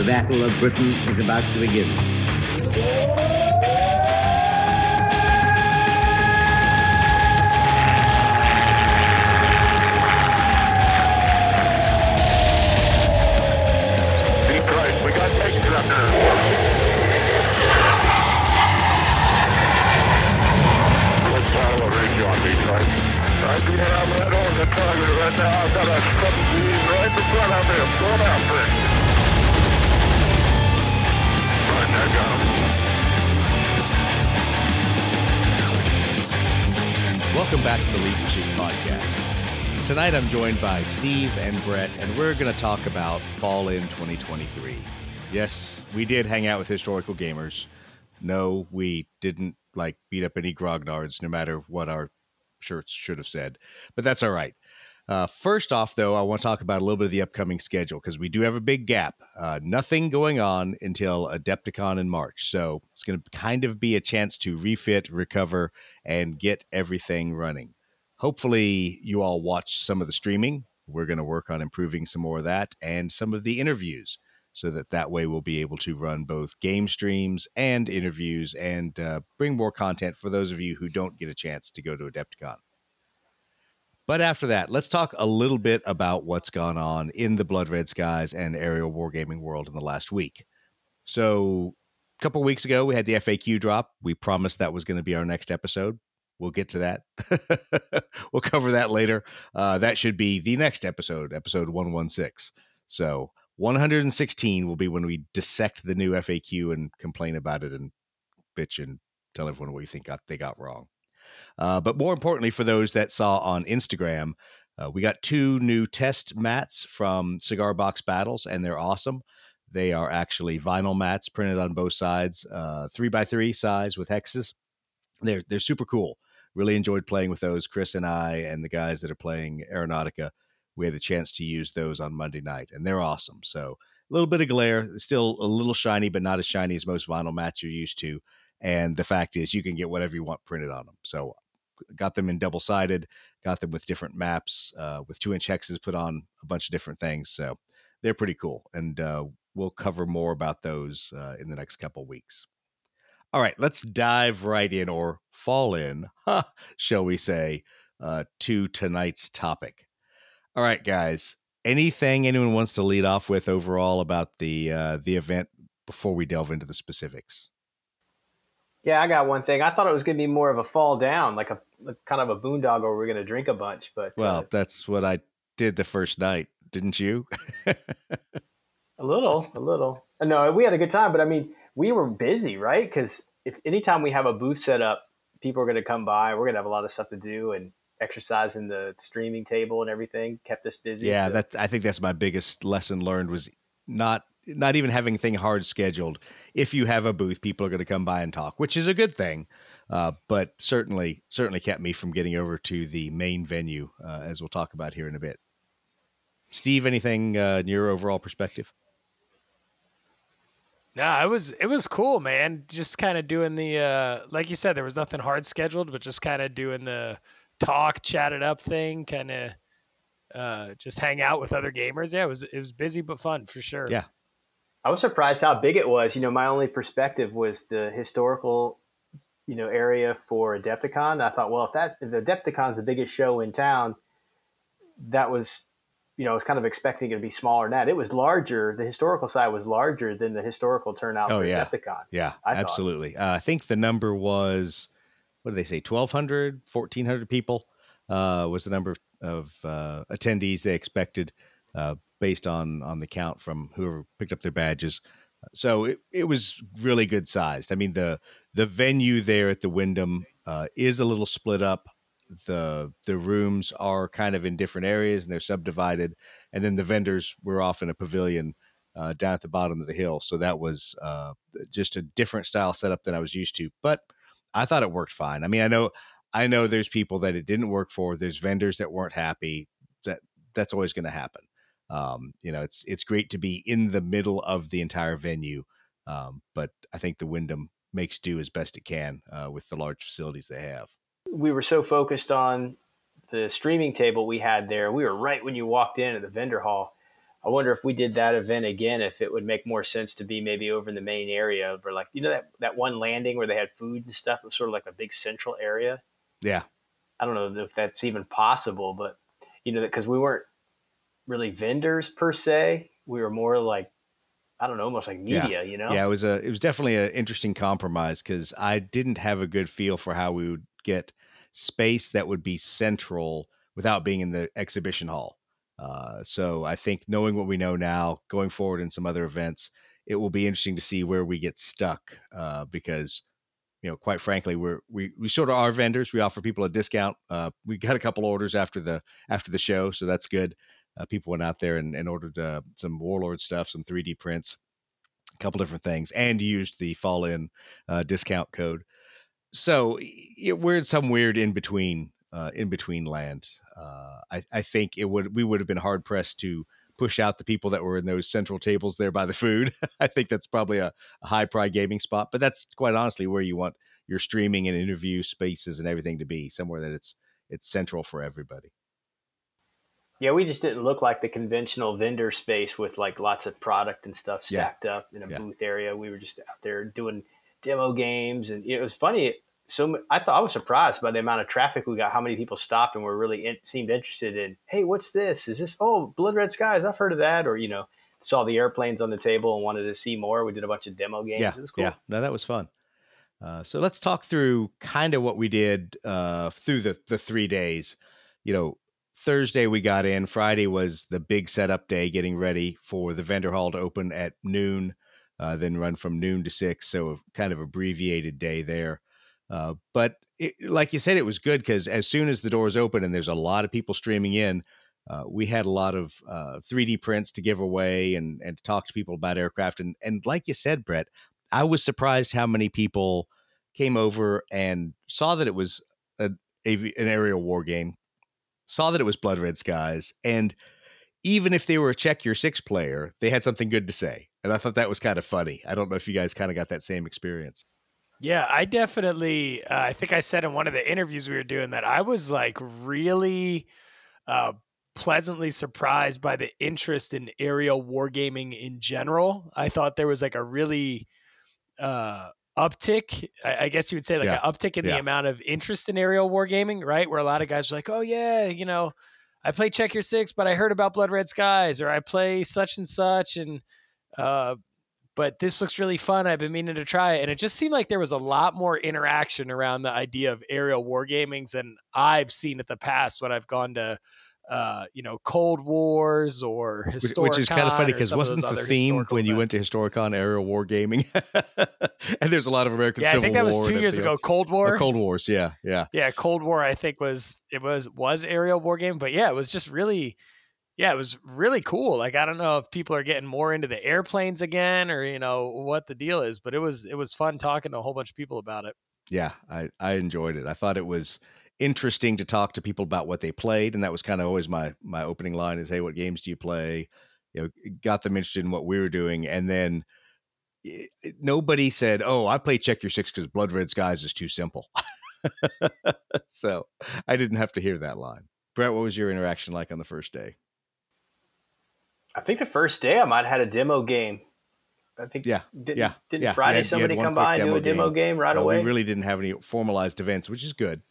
The Battle of Britain is about to begin. Right now. I've got a bees right in front of me. I'm going after Welcome back to the Lead Machine Podcast. Tonight I'm joined by Steve and Brett, and we're going to talk about Fall In 2023. Yes, we did hang out with historical gamers. No, we didn't like beat up any grognards, no matter what our shirts should have said. But that's all right. Uh, first off, though, I want to talk about a little bit of the upcoming schedule because we do have a big gap. Uh, nothing going on until Adepticon in March. So it's going to kind of be a chance to refit, recover, and get everything running. Hopefully, you all watch some of the streaming. We're going to work on improving some more of that and some of the interviews so that that way we'll be able to run both game streams and interviews and uh, bring more content for those of you who don't get a chance to go to Adepticon. But after that, let's talk a little bit about what's gone on in the Blood Red Skies and aerial wargaming world in the last week. So, a couple weeks ago, we had the FAQ drop. We promised that was going to be our next episode. We'll get to that. we'll cover that later. Uh, that should be the next episode, episode 116. So, 116 will be when we dissect the new FAQ and complain about it and bitch and tell everyone what we think they got wrong. Uh, but more importantly, for those that saw on Instagram, uh, we got two new test mats from Cigar Box Battles, and they're awesome. They are actually vinyl mats printed on both sides, uh, three by three size with hexes. They're they're super cool. Really enjoyed playing with those. Chris and I and the guys that are playing Aeronautica, we had a chance to use those on Monday night, and they're awesome. So a little bit of glare, still a little shiny, but not as shiny as most vinyl mats you're used to. And the fact is, you can get whatever you want printed on them. So, got them in double sided, got them with different maps, uh, with two inch hexes put on a bunch of different things. So, they're pretty cool. And uh, we'll cover more about those uh, in the next couple weeks. All right, let's dive right in or fall in, huh, shall we say, uh, to tonight's topic. All right, guys. Anything anyone wants to lead off with overall about the uh, the event before we delve into the specifics? Yeah, I got one thing. I thought it was going to be more of a fall down, like a like kind of a boondoggle where we're going to drink a bunch. But Well, uh, that's what I did the first night, didn't you? a little, a little. Uh, No, we had a good time, but I mean, we were busy, right? Because if anytime we have a booth set up, people are going to come by. We're going to have a lot of stuff to do, and exercising the streaming table and everything kept us busy. yeah, so- that I think that's my biggest lesson learned was not not even having thing hard scheduled. If you have a booth, people are going to come by and talk, which is a good thing. Uh, but certainly, certainly kept me from getting over to the main venue, uh, as we'll talk about here in a bit. Steve, anything uh, in your overall perspective? No, it was it was cool, man. Just kind of doing the uh like you said, there was nothing hard scheduled, but just kind of doing the talk, chat it up thing, kind of uh just hang out with other gamers. Yeah, it was it was busy but fun for sure. Yeah. I was surprised how big it was. You know, my only perspective was the historical, you know, area for Adepticon. I thought, well, if that if Adepticon's the biggest show in town, that was, you know, I was kind of expecting it to be smaller than that. It was larger. The historical side was larger than the historical turnout Oh, for yeah. Adepticon. Yeah, I absolutely. Uh, I think the number was, what did they say, 1,200, 1,400 people uh, was the number of, of uh, attendees they expected uh, based on, on the count from whoever picked up their badges. So it, it was really good sized. I mean, the the venue there at the Wyndham uh, is a little split up. The the rooms are kind of in different areas and they're subdivided. And then the vendors were off in a pavilion uh, down at the bottom of the hill. So that was uh, just a different style setup than I was used to. But I thought it worked fine. I mean, I know I know there's people that it didn't work for. There's vendors that weren't happy. That that's always going to happen. Um, you know, it's it's great to be in the middle of the entire venue, um, but I think the Wyndham makes do as best it can uh, with the large facilities they have. We were so focused on the streaming table we had there. We were right when you walked in at the vendor hall. I wonder if we did that event again, if it would make more sense to be maybe over in the main area, or like you know that that one landing where they had food and stuff. It was sort of like a big central area. Yeah, I don't know if that's even possible, but you know, because we weren't really vendors per se. We were more like I don't know, almost like media. Yeah. You know? Yeah, it was a it was definitely an interesting compromise because I didn't have a good feel for how we would get space that would be central without being in the exhibition hall. Uh, so I think knowing what we know now, going forward in some other events, it will be interesting to see where we get stuck uh, because you know, quite frankly, we're we we sort of are vendors. We offer people a discount. Uh, we got a couple orders after the after the show, so that's good. Uh, people went out there and, and ordered uh, some Warlord stuff, some 3D prints, a couple different things, and used the Fall In uh, discount code. So it, we're in some weird in between uh, in between land. Uh, I, I think it would we would have been hard pressed to push out the people that were in those central tables there by the food. I think that's probably a, a high pride gaming spot, but that's quite honestly where you want your streaming and interview spaces and everything to be somewhere that it's it's central for everybody. Yeah, we just didn't look like the conventional vendor space with like lots of product and stuff stacked yeah. up in a yeah. booth area. We were just out there doing demo games, and it was funny. So I thought I was surprised by the amount of traffic we got. How many people stopped and were really in, seemed interested in. Hey, what's this? Is this oh Blood Red Skies? I've heard of that. Or you know, saw the airplanes on the table and wanted to see more. We did a bunch of demo games. Yeah, it was cool. Yeah, no, that was fun. Uh, so let's talk through kind of what we did uh, through the the three days. You know, Thursday we got in. Friday was the big setup day, getting ready for the vendor hall to open at noon, uh, then run from noon to six. So kind of abbreviated day there. Uh, but it, like you said, it was good because as soon as the doors open and there's a lot of people streaming in, uh, we had a lot of 3D uh, prints to give away and and talk to people about aircraft. And and like you said, Brett, I was surprised how many people came over and saw that it was a, a an aerial war game saw that it was Blood Red Skies, and even if they were a check your six player, they had something good to say. And I thought that was kind of funny. I don't know if you guys kind of got that same experience. Yeah, I definitely. Uh, I think I said in one of the interviews we were doing that I was like really uh, pleasantly surprised by the interest in aerial wargaming in general. I thought there was like a really uh, uptick. I, guess you would say like yeah. an uptick in yeah. the amount of interest in aerial wargaming, right? Where a lot of guys are like, oh yeah, you know, I play Check Your Six, but I heard about Blood Red Skies, or I play such and such, and uh, but this looks really fun. I've been meaning to try it, and it just seemed like there was a lot more interaction around the idea of aerial wargamings than I've seen in the past when I've gone to uh, you know, Cold Wars or Historicon. Which is kind of funny because wasn't the theme when you went to Historicon aerial war gaming? and there's a lot of American yeah, Civil I think that was two years ago. Cold War. Or Cold Wars, yeah, yeah, yeah. Cold War, I think was it was was aerial war game, but yeah, it was just really, yeah, it was really cool. Like I don't know if people are getting more into the airplanes again or you know what the deal is, but it was it was fun talking to a whole bunch of people about it. Yeah, I I enjoyed it. I thought it was interesting to talk to people about what they played, and that was kind of always my my opening line is, "Hey, what games do you play?" You know, got them interested in what we were doing, and then it, nobody said, "Oh, I play Check Your Six because Blood Red Skies is too simple." so I didn't have to hear that line. Brett, what was your interaction like on the first day? I think the first day I might have had a demo game. I think yeah, didn't, yeah, didn't yeah. Friday had, somebody come by and do a demo game, game right uh, no, away? We really didn't have any formalized events, which is good.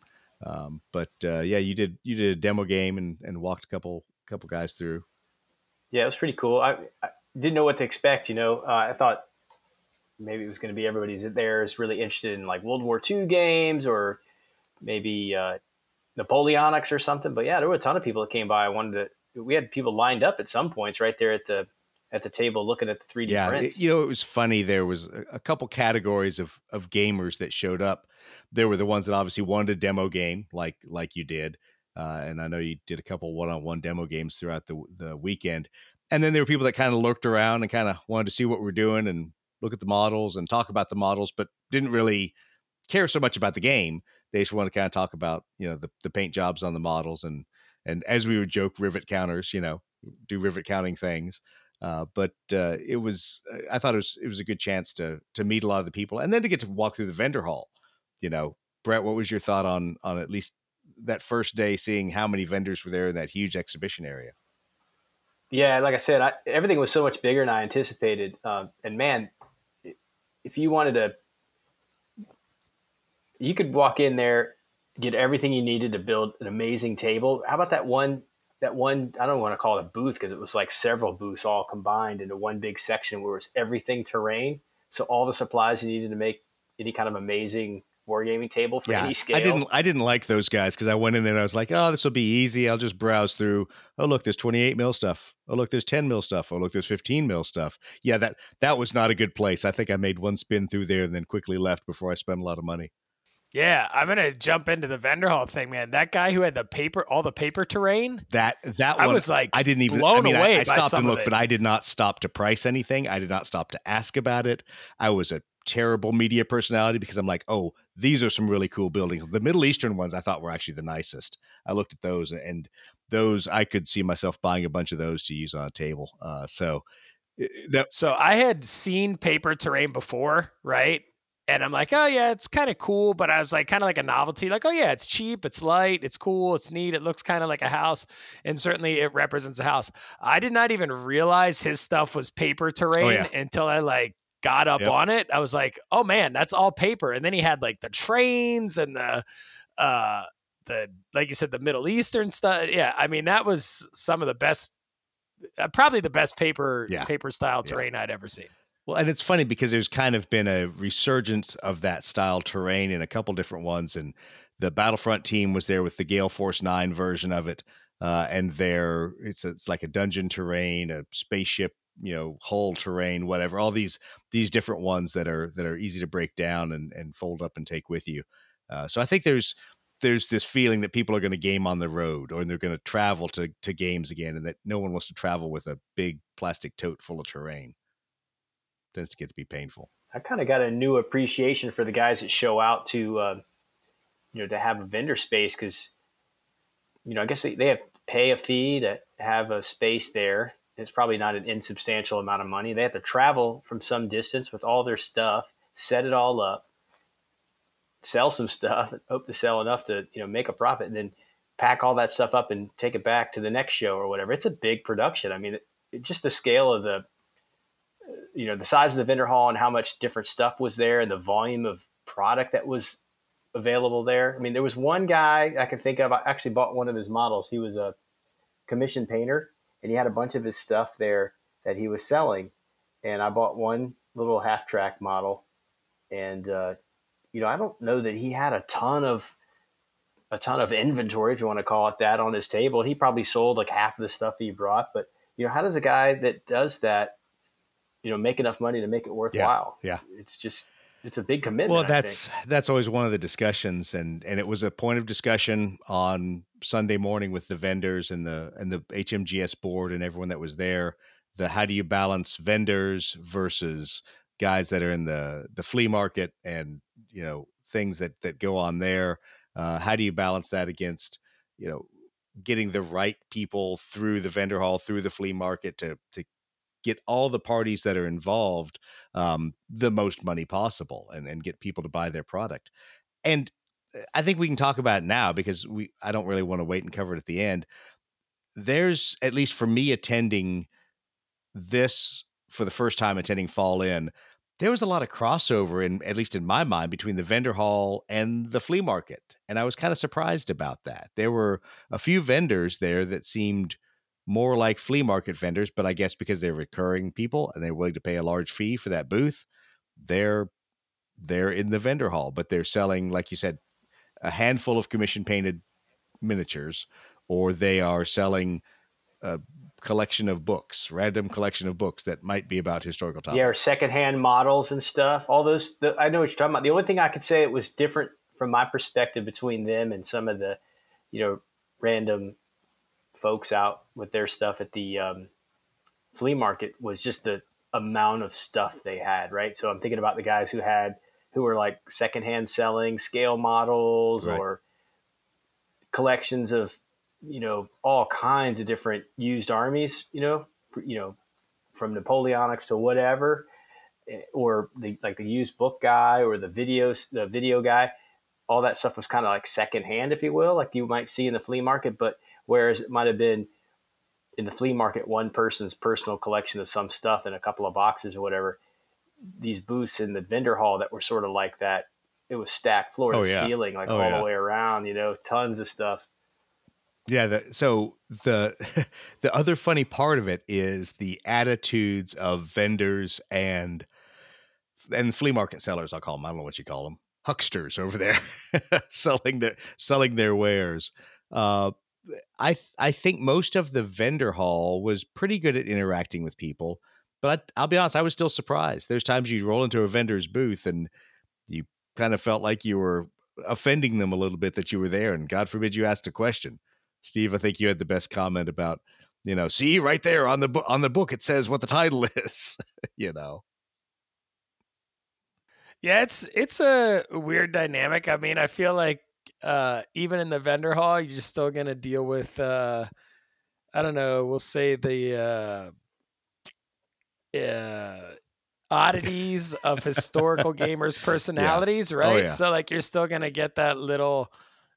Um, but uh, yeah, you did you did a demo game and, and walked a couple couple guys through. Yeah, it was pretty cool. I, I didn't know what to expect. You know, uh, I thought maybe it was going to be everybody's there is really interested in like World War II games or maybe uh, Napoleonics or something. But yeah, there were a ton of people that came by. I wanted to. We had people lined up at some points right there at the at the table looking at the 3D yeah, prints. It, you know, it was funny. There was a, a couple categories of of gamers that showed up there were the ones that obviously wanted a demo game like like you did uh, and i know you did a couple one-on-one demo games throughout the, the weekend and then there were people that kind of lurked around and kind of wanted to see what we're doing and look at the models and talk about the models but didn't really care so much about the game they just want to kind of talk about you know the, the paint jobs on the models and and as we would joke rivet counters you know do rivet counting things uh, but uh, it was I thought it was it was a good chance to to meet a lot of the people and then to get to walk through the vendor hall you know, Brett, what was your thought on on at least that first day, seeing how many vendors were there in that huge exhibition area? Yeah, like I said, I, everything was so much bigger than I anticipated. Um, and man, if you wanted to, you could walk in there, get everything you needed to build an amazing table. How about that one? That one, I don't want to call it a booth because it was like several booths all combined into one big section where it was everything terrain. So all the supplies you needed to make any kind of amazing wargaming table for yeah, any scale. I didn't I didn't like those guys because I went in there and I was like, oh, this will be easy. I'll just browse through. Oh, look, there's 28 mil stuff. Oh, look, there's 10 mil stuff. Oh, look, there's 15 mil stuff. Yeah, that that was not a good place. I think I made one spin through there and then quickly left before I spent a lot of money. Yeah, I'm gonna jump into the vendor hall thing, man. That guy who had the paper, all the paper terrain. That that I was like I didn't even blown I mean, I- away I, by stopped and looked, but I did not stop to price anything. I did not stop to ask about it. I was a terrible media personality because I'm like, oh, these are some really cool buildings. The Middle Eastern ones I thought were actually the nicest. I looked at those and those I could see myself buying a bunch of those to use on a table. Uh, so uh, that So I had seen paper terrain before, right? And I'm like, oh yeah, it's kind of cool, but I was like, kind of like a novelty, like, oh yeah, it's cheap, it's light, it's cool, it's neat, it looks kind of like a house, and certainly it represents a house. I did not even realize his stuff was paper terrain Oh, yeah. until I like got up Yep. on it. I was like, oh man, that's all paper. And then he had like the trains and the uh the like you said, the Middle Eastern stuff. Yeah, I mean that was some of the best, uh, probably the best paper Yeah. paper style Yeah. terrain I'd ever seen. Well, and it's funny because there's kind of been a resurgence of that style terrain in a couple different ones, and the Battlefront team was there with the Gale Force Nine version of it, uh, and there it's it's like a dungeon terrain, a spaceship, you know, hull terrain, whatever. All these these different ones that are that are easy to break down and and fold up and take with you. Uh, so I think there's there's this feeling that people are going to game on the road or they're going to travel to to games again, and that no one wants to travel with a big plastic tote full of terrain tends to get to be painful. I kind of got a new appreciation for the guys that show out to, uh, you know, to have a vendor space because, you know, I guess they, they have to pay a fee to have a space there. It's probably not an insubstantial amount of money. They have to travel from some distance with all their stuff, set it all up, sell some stuff, hope to sell enough to, you know, make a profit, and then pack all that stuff up and take it back to the next show or whatever. It's a big production. I mean, it- just the scale of the you know the size of the vendor hall and how much different stuff was there and the volume of product that was available there. I mean there was one guy i can think of i actually bought one of his models. He was a commission painter and he had a bunch of his stuff there that he was selling. And i bought one little half track model. And uh, you know i don't know that he had a ton of a ton of inventory if you want to call it that on his table. He probably sold like half of the stuff he brought. But you know how does a guy that does that you know make enough money to make it worthwhile yeah. it's just it's a big commitment Well, that's that's always one of the discussions, and and it was a point of discussion on Sunday morning with the vendors and the and the HMGS board and everyone that was there. The how do you balance vendors versus guys that are in the the flea market and you know things that that go on there. Uh, how do you balance that against you know getting the right people through the vendor hall through the flea market to to get all the parties that are involved um, the most money possible and, and get people to buy their product. And uh, I think we can talk about it now because we I don't really want to wait and cover it at the end. There's at least for me attending this for the first time attending Fall In, there was a lot of crossover in at least in my mind between the vendor hall and the flea market. And I was kind of surprised about that. There were a few vendors there that seemed more like flea market vendors, but I guess because they're recurring people and they're willing to pay a large fee for that booth, they're they're in the vendor hall, but they're selling, like you said, a handful of commission painted miniatures, or they are selling a collection of books, random collection of books that might be about historical topics. yeah or secondhand models and stuff all those the, i know what you're talking about the only thing i could say it was different from my perspective between them and some of the you know random folks out with their stuff at the um, flea market was just the amount of stuff they had right so i'm thinking about the guys who had who were like secondhand selling scale models Right. or collections of you know all kinds of different used armies you know you know from napoleonics to whatever eh, or the like the used book guy or the videos the video guy all that stuff was kind of like secondhand if you will like you might see in the flea market but whereas it might have been in the flea market one person's personal collection of some stuff in a couple of boxes or whatever. These booths in the vendor hall that were sort of like that. It was stacked floor to Oh, yeah. ceiling, like Oh, all yeah. the way around. You know, tons of stuff. Yeah. The, so the the other funny part of it is the attitudes of vendors and and flea market sellers. I'll call them. I don't know what you call them. Hucksters over there selling their selling their wares. Uh, I th- I think most of the vendor hall was pretty good at interacting with people, but I, I'll be honest, I was still surprised. There's times you roll into a vendor's booth and you kind of felt like you were offending them a little bit that you were there, and God forbid you asked a question. Steve, I think you had the best comment about, you know, see right there on the on the book it says what the title is, you know. Yeah, it's it's a weird dynamic. I mean, I feel like uh, even in the vendor hall, you're still gonna deal with uh, I don't know, we'll say the uh, uh, oddities of historical gamers' personalities, right? yeah. So like you're still gonna get that little,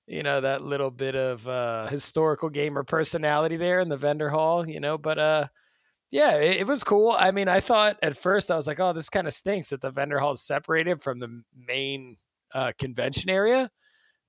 you know, that little bit of uh, historical gamer personality there in the vendor hall, you know. But uh, yeah, it, it was cool. I mean, I thought at first I was like, oh, this kind of stinks that the vendor hall is separated from the main uh, convention area.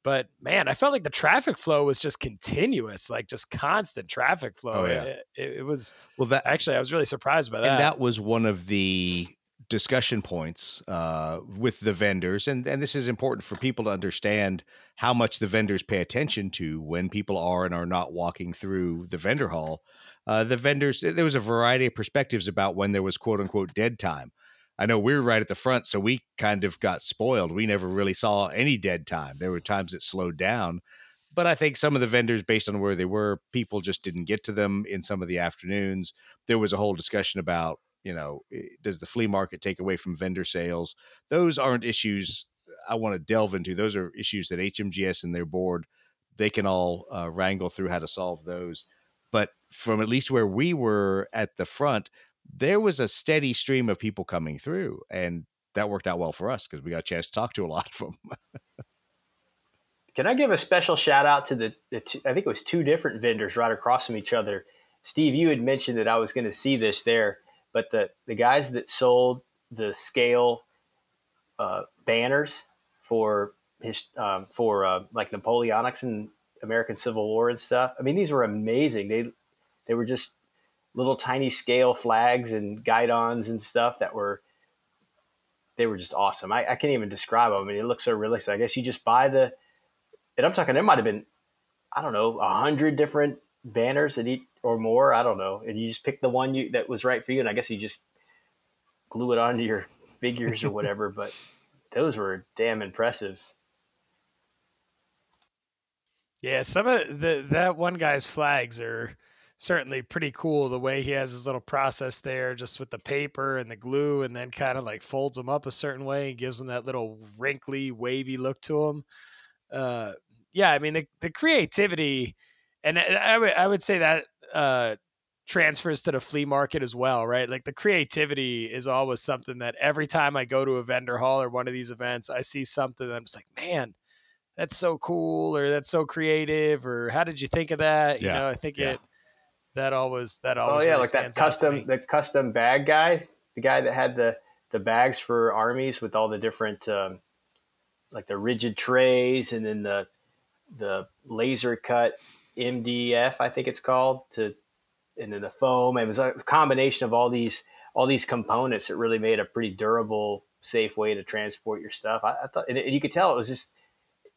But man, I felt like the traffic flow was just continuous, like just constant traffic flow. Oh, yeah. it, it, it was Well, that actually I was really surprised by that. and that was one of the discussion points uh, with the vendors and and this is important for people to understand how much the vendors pay attention to when people are and are not walking through the vendor hall uh, the vendors there was a variety of perspectives about when there was quote unquote dead time i know we are right at the front so we kind of got spoiled. We never really saw any dead time. There were times it slowed down but i think some of the vendors based on where they were people just didn't get to them in some of the afternoons. There was a whole discussion about you know eh, does the flea market take away from vendor sales? Those aren't issues i want to delve into. Those are issues that hmgs and their board they can all uh, wrangle through how to solve those. But from at least where we were at the front there was a steady stream of people coming through and that worked out well for us because we got a chance to talk to a lot of them Can I give a special shout out to the, the two, I think it was two different vendors right across from each other. Steve, you had mentioned that I was going to see this there, but the, the guys that sold the scale uh, banners for his um, for uh, like Napoleonics and American Civil War and stuff. I mean, these were amazing. They they were just little tiny scale flags and guidons and stuff that were they were just awesome. I, I can't even describe them. I mean, it looks so realistic. I guess you just buy the and I'm talking there might have been, I don't know, a hundred different banners that each or more. I don't know. And you just pick the one you that was right for you, and I guess you just glue it onto your figures or whatever. But those were damn impressive. Yeah, some of the that one guy's flags are certainly pretty cool. The way he has his little process there, just with the paper and the glue, and then kind of like folds them up a certain way and gives them that little wrinkly, wavy look to them. Uh, yeah, I mean the the creativity, and I would I would say that uh, transfers to the flea market as well, right? Like the creativity is always something that every time I go to a vendor hall or one of these events, I see something that I'm just like, man, that's so cool, or that's so creative, or how did you think of that? You know, I think yeah. it that always that always. Oh yeah, really like that stands out to me. custom the custom bag guy, the guy that had the the bags for armies with all the different um, like the rigid trays and then the the laser cut MDF, I think it's called, to and then the foam. It was a combination of all these all these components that really made a pretty durable, safe way to transport your stuff. I, I thought, and, and you could tell it was just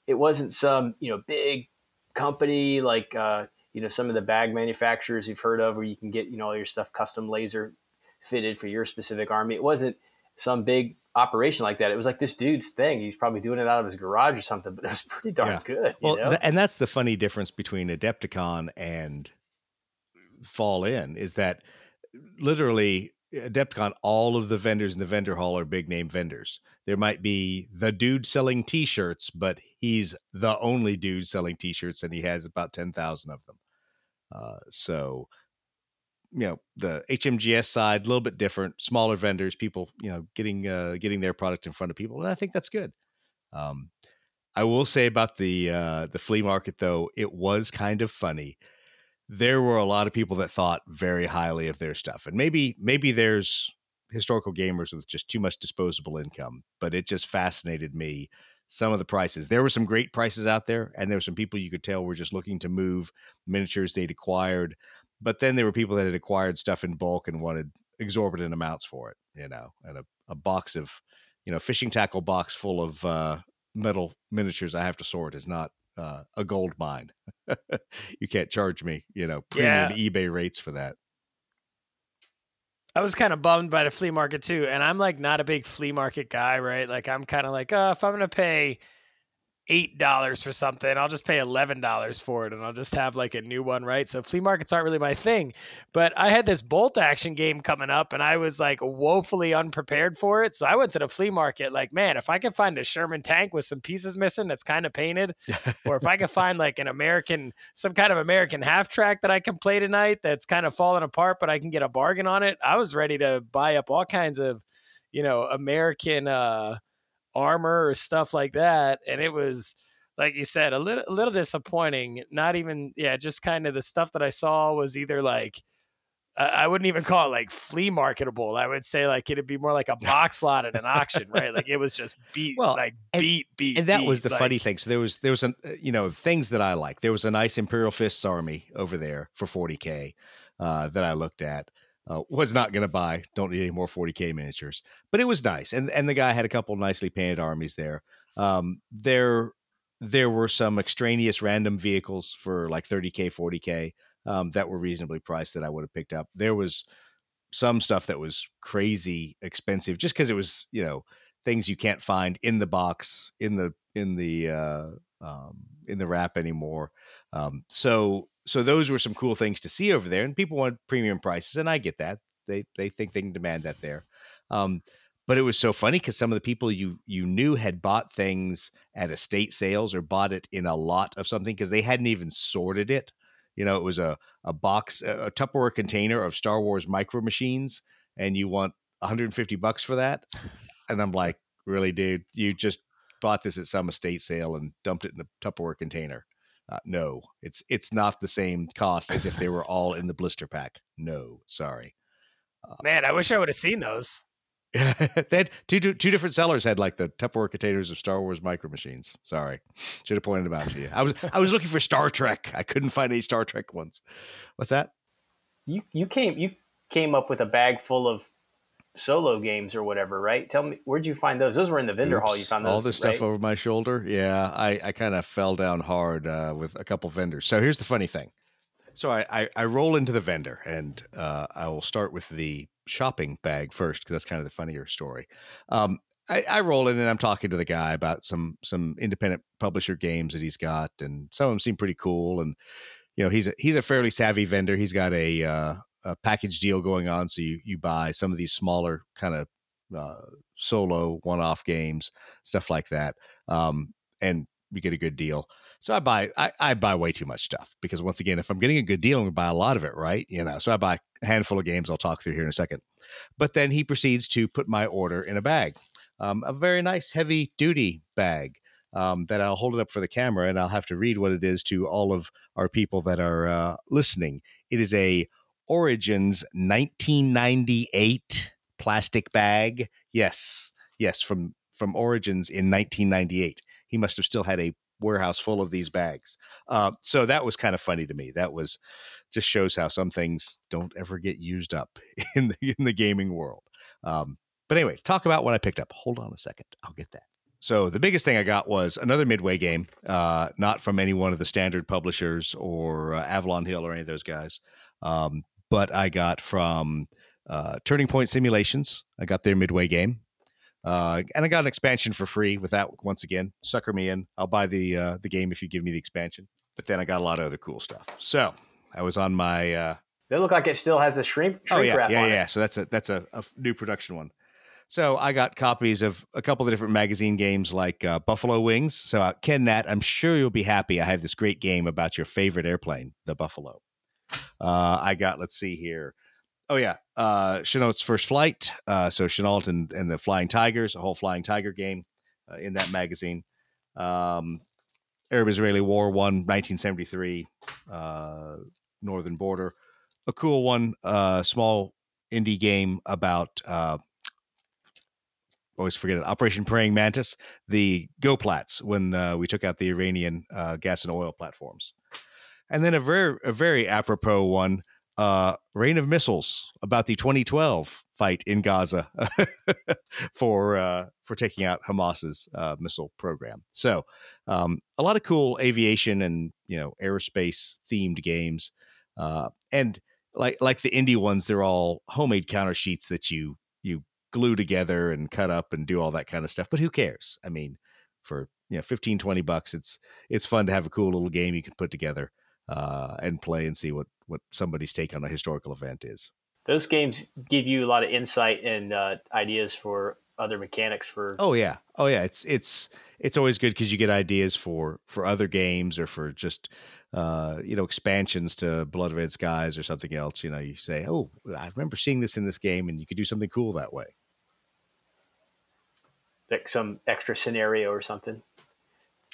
it wasn't some you know big company like uh, you know some of the bag manufacturers you've heard of, where you can get you know all your stuff custom laser fitted for your specific army. It wasn't some big operation like that. It was like this dude's thing. He's probably doing it out of his garage or something, but it was pretty darn Yeah. good. You Well, know? and that's the funny difference between Adepticon and Fall In is that literally Adepticon, all of the vendors in the vendor hall are big name vendors. There might be the dude selling T-shirts, but he's the only dude selling T-shirts, and he has about ten thousand of them. Uh, so, you know, the HMGS side a little bit different, smaller vendors, people, you know, getting uh, getting their product in front of people, and I think that's good. Um, I will say about the uh, the flea market though, it was kind of funny. there were a lot of people that thought very highly of their stuff, and maybe maybe there's historical gamers with just too much disposable income, but it just fascinated me some of the prices. There were some great prices out there, and there were some people you could tell were just looking to move miniatures they'd acquired. But then there were people that had acquired stuff in bulk and wanted exorbitant amounts for it, you know, and a, a box of, you know, fishing tackle box full of uh, metal miniatures I have to sort is not uh, a gold mine. you can't charge me, you know, premium Yeah. eBay rates for that. I was kind of bummed by the flea market too, and I'm like not a big flea market guy, right? Like I'm kind of like, oh, if I'm gonna pay eight dollars for something, I'll just pay eleven dollars for it, and I'll just have like a new one, right? So flea markets aren't really my thing. But I had this bolt action game coming up, and I was like woefully unprepared for it. So I went to the flea market, like, man, if I can find a Sherman tank with some pieces missing that's kind of painted, or if I can find like an American, some kind of American half track that I can play tonight that's kind of falling apart, but I can get a bargain on it. I was ready to buy up all kinds of, you know, American uh, armor or stuff like that, and it was like you said, a little, a little disappointing. Not even, yeah, just kind of the stuff that I saw was either like. I wouldn't even call it like flea marketable. I would say like it'd be more like a box lot at an auction, right? Like it was just beat, Well, like and- beat, beat, and that was beat, the funny thing. So there was there was an uh, you know things that I like. There was a nice Imperial Fists army over there for 40k uh, that I looked at. Uh, was not going to buy. Don't need any more 40k miniatures, but it was nice. And and the guy had a couple nicely painted armies there. Um, there there were some extraneous random vehicles for like 30k, 40k um, that were reasonably priced that I would have picked up. There was some stuff that was crazy expensive just because it was you know things you can't find in the box in the in the uh, um, in the wrap anymore. Um, so so those were some cool things to see over there, and people want premium prices, and I get that. They they think they can demand that there. Um, but it was so funny because some of the people you you knew had bought things at estate sales or bought it in a lot of something because they hadn't even sorted it. You know, it was a a box, a a Tupperware container of Star Wars micro machines, and you want 150 bucks for that. And I'm like, really, dude? You just bought this at some estate sale and dumped it in the Tupperware container. Uh, no, it's it's not the same cost as if they were all in the blister pack. No, sorry. Man, I wish I would have seen those. they had two, two two different sellers had like the Tupperware containers of Star Wars micro machines. Sorry, should have pointed them out to you. I was I was looking for Star Trek. I couldn't find any Star Trek ones. What's that? You you came you came up with a bag full of solo games or whatever, right? Tell me where'd you find those? Those were in the vendor hall. You found those all this stuff over my shoulder. Yeah, I, I kind of fell down hard uh, with a couple vendors. So here's the funny thing. So I, I, I roll into the vendor, and uh, I will start with the shopping bag first because that's kind of the funnier story. Um, I, I roll in and I'm talking to the guy about some some independent publisher games that he's got, and some of them seem pretty cool. And you know, he's a he's a fairly savvy vendor. He's got a uh, a package deal going on, so you you buy some of these smaller kind of uh, solo one off games, stuff like that, um, and we get a good deal. So I buy I, I buy way too much stuff because once again, if I'm getting a good deal, I'm gonna buy a lot of it, right? You know, so I buy a handful of games. I'll talk through here in a second. But then he proceeds to put my order in a bag, um, a very nice heavy duty bag. Um, that I'll hold it up for the camera and I'll have to read what it is to all of our people that are uh, listening. It is a Origins 1998 plastic bag. Yes, yes, from from Origins in 1998. He must have still had a warehouse full of these bags. Uh, so that was kind of funny to me. That was just shows how some things don't ever get used up in the in the gaming world. Um, but anyway, talk about what I picked up. Hold on a second, I'll get that. So the biggest thing I got was another Midway game, uh, not from any one of the standard publishers or uh, Avalon Hill or any of those guys, um, but I got from uh, Turning Point Simulations. I got their Midway game, uh, and I got an expansion for free with that. Once again, sucker me in. I'll buy the uh, the game if you give me the expansion. But then I got a lot of other cool stuff. So I was on my uh, They look like it still has a shrimp. oh shrink yeah yeah yeah. it. So that's a that's a new production one. So I got copies of a couple of different magazine games like uh, Buffalo Wings. So uh, Ken Nat, I'm sure you'll be happy. I have this great game about your favorite airplane, the Buffalo. Uh, I got let's see here. Oh yeah, uh, Chennault's first flight. Uh, so Chenault and, and the Flying Tigers, a whole Flying Tiger game uh, in that magazine. Um, Arab-Israeli War One, 1973. Uh, northern border. A cool one, uh, small indie game about uh, always forget it. Operation Praying Mantis, the GoPlats when uh, we took out the Iranian uh, gas and oil platforms, and then a very a very apropos one, uh, Rain of Missiles about the 2012 fight in Gaza for uh, for taking out Hamas's uh, missile program. So um, a lot of cool aviation and you know aerospace themed games, uh, and like like the indie ones, they're all homemade counter sheets that you you glue together and cut up and do all that kind of stuff. But who cares? I mean, for you know 15 20 bucks it's it's fun to have a cool little game you can put together uh, and play and see what what somebody's take on a historical event is Those games give you a lot of insight and uh, ideas for other mechanics for. oh yeah oh yeah it's it's it's always good because you get ideas for for other games or for just uh you know expansions to blood red skies or something else you know you say oh i remember seeing this in this game and you could do something cool that way like some extra scenario or something.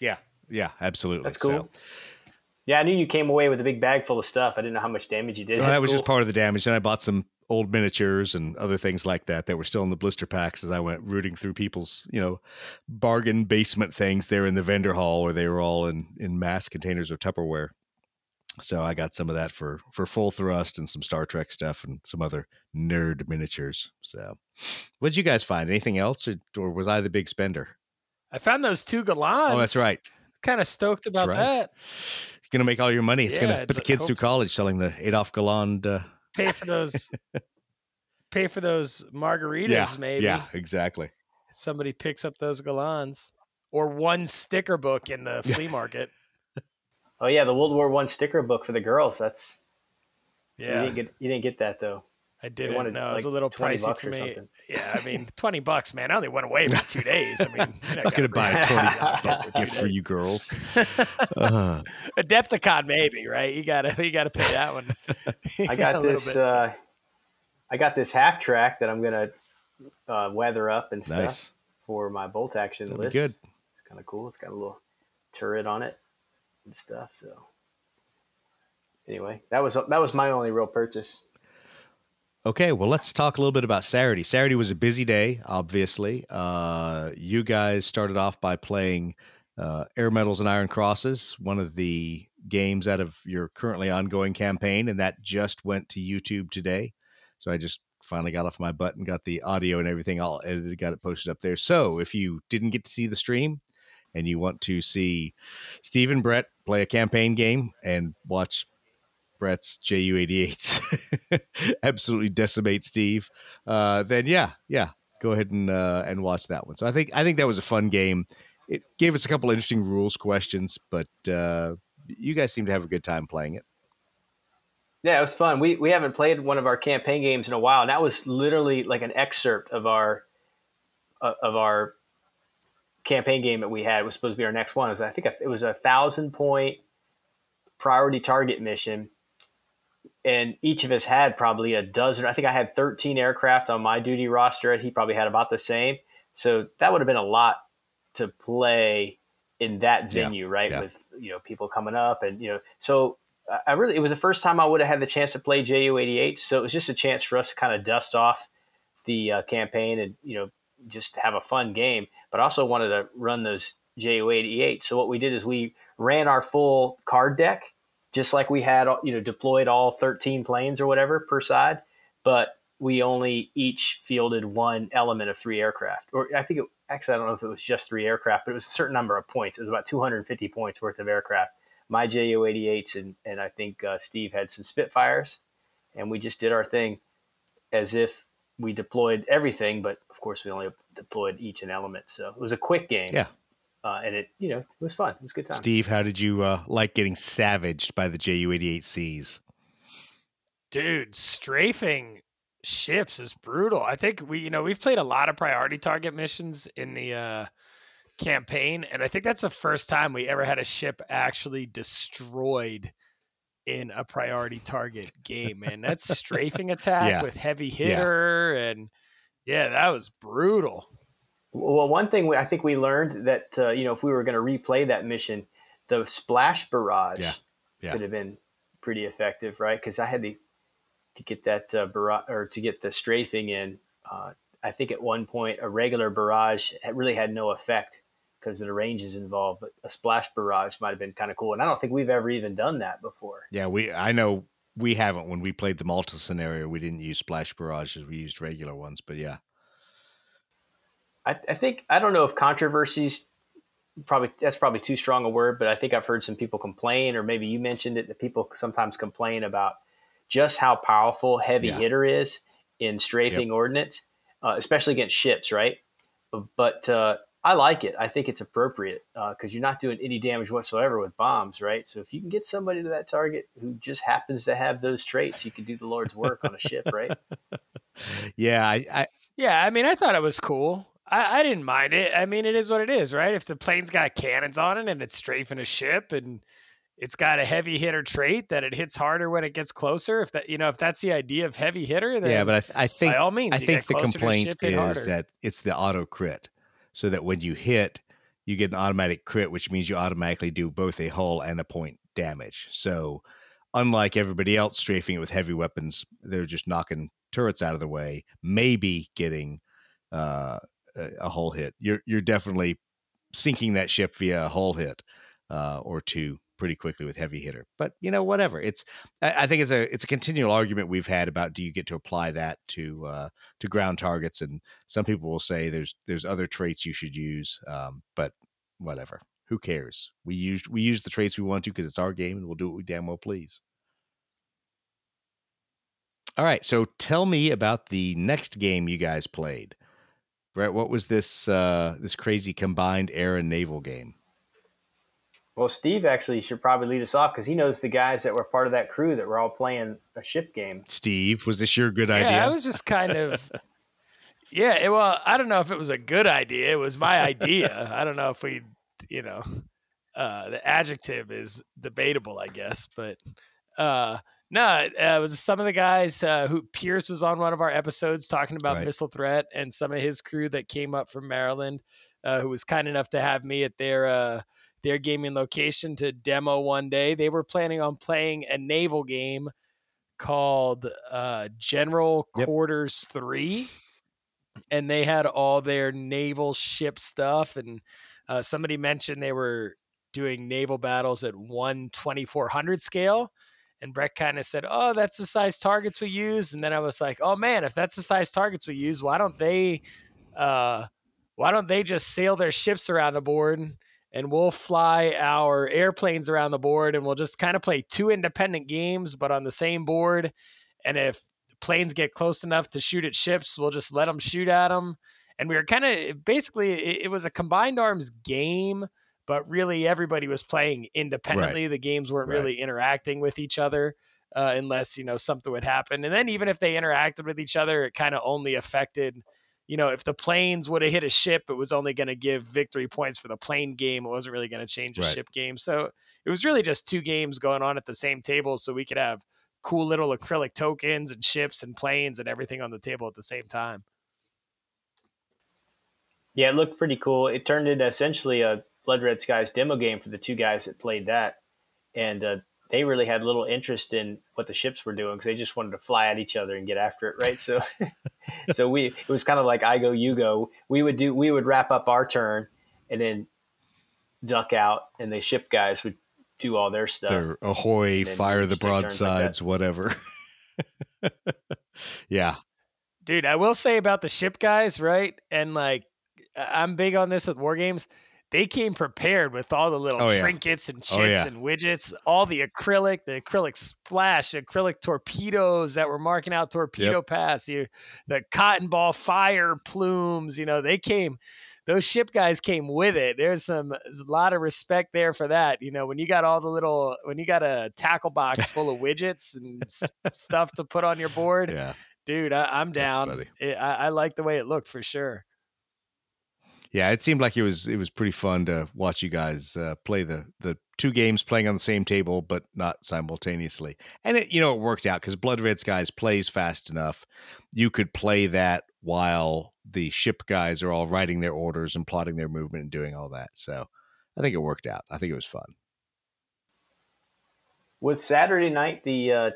yeah yeah absolutely That's cool. So- Yeah, I knew you came away with a big bag full of stuff. I didn't know how much damage you did. Well, that was just part of the damage. Then I bought some old miniatures and other things like that that were still in the blister packs as I went rooting through people's, you know, bargain basement things there in the vendor hall where they were all in in mass containers of Tupperware. So I got some of that for for full thrust and some Star Trek stuff and some other nerd miniatures. So, what did you guys find? Anything else, or, or was I the big spender? I found those two Gallands. Oh, that's right. Kind of stoked about right. that. You're gonna make all your money. It's Yeah, gonna put the kids through college selling the Adolf Galland. Uh, Pay for those. pay for those margaritas, yeah, maybe. yeah, exactly. Somebody picks up those Gallands, or one sticker book in the flea market. Oh yeah, the World War One sticker book for the girls. That's so you yeah, didn't get you didn't get that though. I didn't wanted, know. It was like, a little pricey for me. Yeah, I mean, twenty bucks, man. I only went away for two days. I mean, you're not gonna buy a twenty $20 gift for you girls. Uh, Adepticon, maybe, right? You gotta, you gotta pay that one. I got this. Uh, I got this half track that I'm gonna uh, weather up and stuff nice. for my bolt action That'll list. good. It's kind of cool. It's got a little turret on it and stuff. So anyway, that was that was my only real purchase. Okay, well, let's talk a little bit about Saturday. Saturday was a busy day, obviously. Uh, you guys started off by playing uh, Air Medals and Iron Crosses, one of the games out of your currently ongoing campaign, and that just went to YouTube today. So I just finally got off my butt and got the audio and everything all edited, got it posted up there. So if you didn't get to see the stream and you want to see Steve and Brett play a campaign game and watch Brett's JU88s absolutely decimate Steve, uh, then yeah, yeah, go ahead and uh, and watch that one. So I think I think that was a fun game. It gave us a couple interesting rules questions, but uh, you guys seem to have a good time playing it. Yeah, it was fun. We we haven't played one of our campaign games in a while, and that was literally like an excerpt of our uh, of our campaign game that we had. It was supposed to be our next one. It was I think it was a thousand point priority target mission, and each of us had probably a dozen. I think I had thirteen aircraft on my duty roster. He probably had about the same. So that would have been a lot to play in that Yeah, venue, right? yeah. With you know people coming up, and you know so I- really it was the first time I would have had the chance to play JU88, so it was just a chance for us to kind of dust off the uh, campaign and you know just have a fun game. But I also wanted to run those JU88. So what we did is we ran our full card deck, just like we had you know deployed all 13 planes or whatever per side, but we only each fielded one element of three aircraft. Or I think it, actually I don't know if it was just three aircraft, but it was a certain number of points. It was about 250 points worth of aircraft my JU88s, and, and I think uh, Steve had some Spitfires, and we just did our thing as if we deployed everything, but of course we only deployed each an element. So it was a quick game. Yeah. Uh, and it, you know, it was fun. It was a good time. Steve, how did you uh, like getting savaged by the JU88Cs? dude strafing ships is brutal i think we you know we've played a lot of priority target missions in the uh campaign and i think that's the first time we ever had a ship actually destroyed in a priority target game and that's strafing attack Yeah. with heavy hitter and yeah that was brutal Well, one thing we, I think we learned that uh, you know if we were going to replay that mission, the splash barrage Yeah. Yeah. could have been pretty effective, right? Because I had to to get that uh, barrage or to get the strafing in. Uh, I think at one point a regular barrage really had no effect because of the ranges involved, but a splash barrage might have been kind of cool. And I don't think we've ever even done that before. Yeah, we I know we haven't when we played the Malta scenario. We didn't use splash barrages; we used regular ones. But yeah, I, I think I don't know if controversies probably that's probably too strong a word, but I think I've heard some people complain, or maybe you mentioned it that people sometimes complain about just how powerful heavy yeah. hitter is in strafing yep. ordnance, uh, especially against ships, right? But uh, I like it. I think it's appropriate because uh, you're not doing any damage whatsoever with bombs, right? So if you can get somebody to that target who just happens to have those traits, you can do the Lord's work on a ship, right? Yeah, I, I yeah, I mean, I thought it was cool. I, I didn't mind it. I mean, it is what it is, right? If the plane's got cannons on it and it's strafing a ship and it's got a heavy hitter trait that it hits harder when it gets closer. If that you know, if that's the idea of heavy hitter, then yeah. But I, th- I think by all means, I think the complaint is that it's the auto crit, so that when you hit, you get an automatic crit, which means you automatically do both a hull and a point damage. So, unlike everybody else strafing it with heavy weapons, they're just knocking turrets out of the way, maybe getting uh, a hull hit. You're you're definitely sinking that ship via a hull hit uh, or two pretty quickly with heavy hitter. But you know, whatever. It's I, think it's a it's a continual argument we've had about do you get to apply that to uh, to ground targets, and some people will say there's there's other traits you should use, um, but whatever. Who cares? We used we use the traits we want to because it's our game, and we'll do what we damn well please. All right, so tell me about the next game you guys played. Brett, what was this uh, this crazy combined air and naval game? Well, Steve actually should probably lead us off because he knows the guys that were part of that crew that were all playing a ship game. Steve, was this your good yeah, idea? Yeah, I was just kind of. yeah, it, well, I don't know if it was a good idea. It was my idea. I don't know if we, you know, uh, the adjective is debatable, I guess, but uh, no, it was some of the guys uh, who Pierce was on one of our episodes talking about right. missile threat, and some of his crew that came up from Maryland, uh, who was kind enough to have me at their uh, their gaming location to demo one day. They were planning on playing a naval game called uh, General yep. Quarters Three, and they had all their naval ship stuff. And uh, somebody mentioned they were doing naval battles at one twenty four hundred scale and Brett kind of said, "Oh, that's the size targets we use." And then I was like, "Oh man, if that's the size targets we use, why don't they, uh, why don't they just sail their ships around the board, and we'll fly our airplanes around the board, and we'll just kind of play two independent games, but on the same board. And if planes get close enough to shoot at ships, we'll just let them shoot at them." And we were kind of basically, it, it was a combined arms game but really everybody was playing independently. Right. The games weren't right. really interacting with each other uh, unless you know something would happen. And then even if they interacted with each other, it kind of only affected. You know, if the planes would have hit a ship, it was only going to give victory points for the plane game. It wasn't really going to change the right. ship game. So it was really just two games going on at the same table, so we could have cool little acrylic tokens and ships and planes and everything on the table at the same time. Yeah, it looked pretty cool. It turned into essentially a Blood Red Skies demo game for the two guys that played that, and uh, they really had little interest in what the ships were doing because they just wanted to fly at each other and get after it, right? So, so we it was kind of like I go, you go. We would do we would wrap up our turn and then duck out, and the ship guys would do all their stuff. Their ahoy, fire the broadsides, like whatever. yeah, dude. I will say about the ship guys, right? And like, I'm big on this with war games they came prepared with all the little oh, yeah. trinkets and oh, chits oh, yeah. and widgets, all the acrylic, the acrylic splash, acrylic torpedoes that were marking out torpedo yep. pass, you, the cotton ball fire plumes. You know, they came. Those ship guys came with it. There's some there's a lot of respect there for that. You know, when you got all the little when you got a tackle box full of widgets and stuff to put on your board, yeah. dude, I, am down. I, I like the way it looked for sure yeah, it seemed like it was it was pretty fun to watch you guys uh, play the the two games playing on the same table but not simultaneously. And it you know it worked out because Blood Red Skies plays fast enough. You could play that while the ship guys are all writing their orders and plotting their movement and doing all that. So I think it worked out. I think it was fun. Was Saturday night the uh,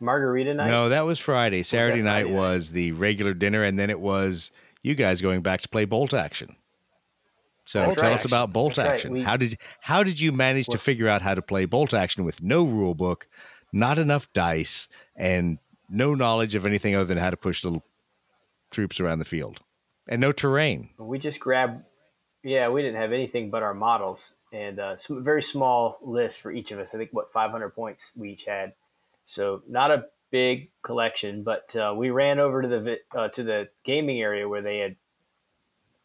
margarita night? No, that was Friday. Saturday night Friday night? was the regular dinner, and then it was you guys going back to play bolt action. So That's tell right. us about bolt That's right. action. We- how did how did you manage to figure out how to play bolt action with no rule book, not enough dice, and no knowledge of anything other than how to push little troops around the field, and no terrain? We just grabbed. Yeah, we didn't have anything but our models and uh, some very small list for each of us. I think what 500 points we each had. So not a big collection, but uh, we ran over to the uh, to the gaming area where they had,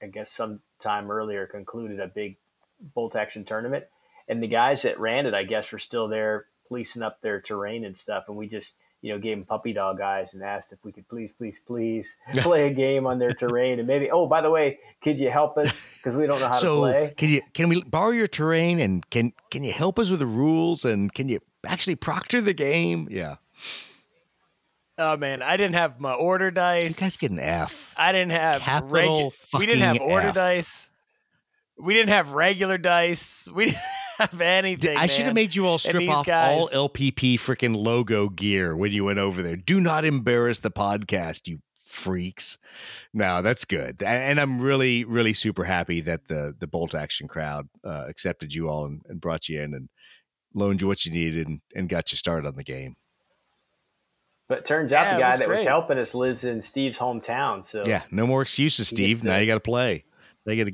I guess, some time earlier concluded a big bolt action tournament, and the guys that ran it, I guess, were still there policing up their terrain and stuff, and we just. You know, gave them puppy dog eyes and asked if we could please, please, please play a game on their terrain, and maybe. Oh, by the way, could you help us because we don't know how to so play? can you can we borrow your terrain and can can you help us with the rules and can you actually proctor the game? Yeah, Oh man, I didn't have my order dice. you guys get an F. I didn't have Capital regu- We didn't have order F. dice. We didn't have regular dice. We didn't have anything. I should have made you all strip off all LPP freaking logo gear when you went over there. Do not embarrass the podcast, you freaks. No, that's good, and I'm really, really super happy that the the Bolt Action crowd uh, accepted you all and, and brought you in and loaned you what you needed and, and got you started on the game. But turns out Yeah, the guy was that was helping us lives in Steve's hometown. So Yeah, no more excuses, Steve. Now you got to play. They got to.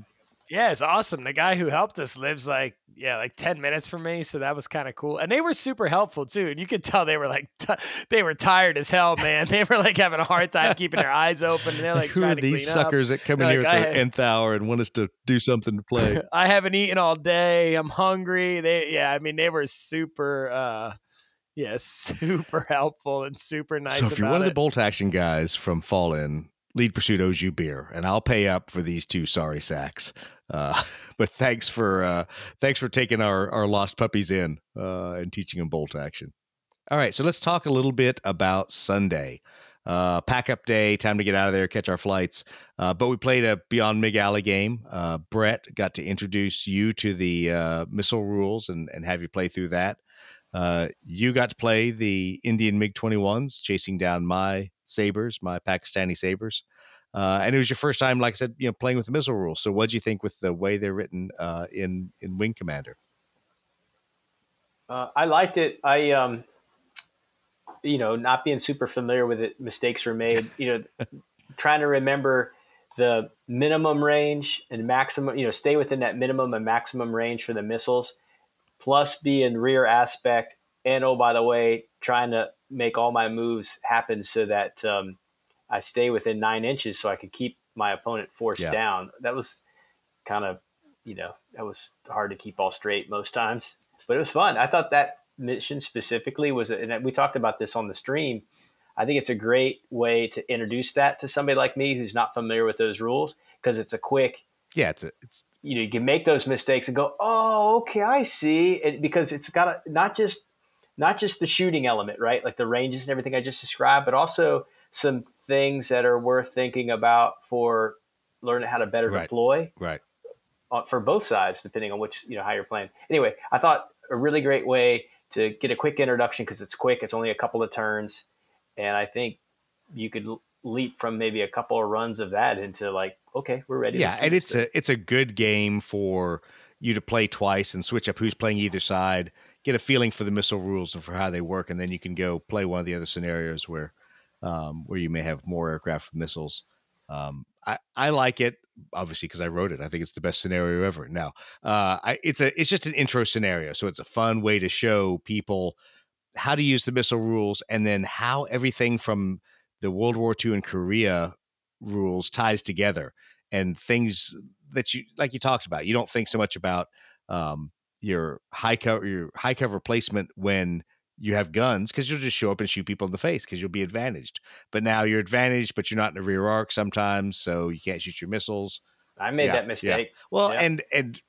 Yeah, it's awesome. The guy who helped us lives like yeah, like ten minutes from me, so that was kind of cool. And they were super helpful too. And you could tell they were like t- they were tired as hell, man. They were like having a hard time keeping their eyes open. And they're like Who are to these clean suckers that come in They're here like, at the I- nth hour and want us to do something to play? I haven't eaten all day. I'm hungry. They yeah, I mean they were super uh yeah, super helpful and super nice. so if you're one of the bolt action guys from Fall In, Lead Pursuit owes you beer, and I'll pay up for these two sorry sacks. Uh, but thanks for uh, thanks for taking our our lost puppies in uh, and teaching them bolt action. All right, so let's talk a little bit about Sunday. Uh, pack up day, time to get out of there, catch our flights. Uh, but we played a Beyond Mig Alley game. Uh, Brett got to introduce you to the uh, missile rules and, and have you play through that. Uh, you got to play the Indian MiG 21s, chasing down my sabers, my Pakistani sabers. Uh, and it was your first time, like I said, you know, playing with the missile rules. So, what'd you think with the way they're written uh, in in Wing Commander? uh, I liked it. I um, you know, not being super familiar with it, mistakes were made. You know, trying to remember the minimum range and maximum. You know, stay within that minimum and maximum range for the missiles, plus be in rear aspect. And oh, by the way, trying to make all my moves happen so that um, I stay within nine inches, so I could keep my opponent forced Yeah. down. That was kind of, you know, that was hard to keep all straight most times, but it was fun. I thought that mission specifically was, and we talked about this on the stream. I think it's a great way to introduce that to somebody like me who's not familiar with those rules because it's a quick Yeah, it's a, it's you know you can make those mistakes and go oh okay i see it because it's got a, not just not just the shooting element right like the ranges and everything i just described but also some things that are worth thinking about for learning how to better Right. deploy right. uh, for both sides depending on which you know how you're playing anyway i thought a really great way to get a quick introduction because it's quick it's only a couple of turns and i think you could leap from maybe a couple of runs of that into like okay we're ready Yeah, and it's a it's a good game for you to play twice and switch up who's playing either side, get a feeling for the missile rules and for how they work, and then you can go play one of the other scenarios where um, where you may have more aircraft with missiles. Um, I I like it obviously because I wrote it. I think it's the best scenario ever. Now, uh, I, it's a it's just an intro scenario, so it's a fun way to show people how to use the missile rules and then how everything from the World War II and Korea rules ties together and things that you like you talked about. You don't think so much about um, your high cover your high cover placement when you have guns because you'll just show up and shoot people in the face because you'll be advantaged. But now you're advantaged, but you're not in the rear arc sometimes, so you can't shoot your missiles. i made yeah, that yeah. mistake Well, Yeah. and and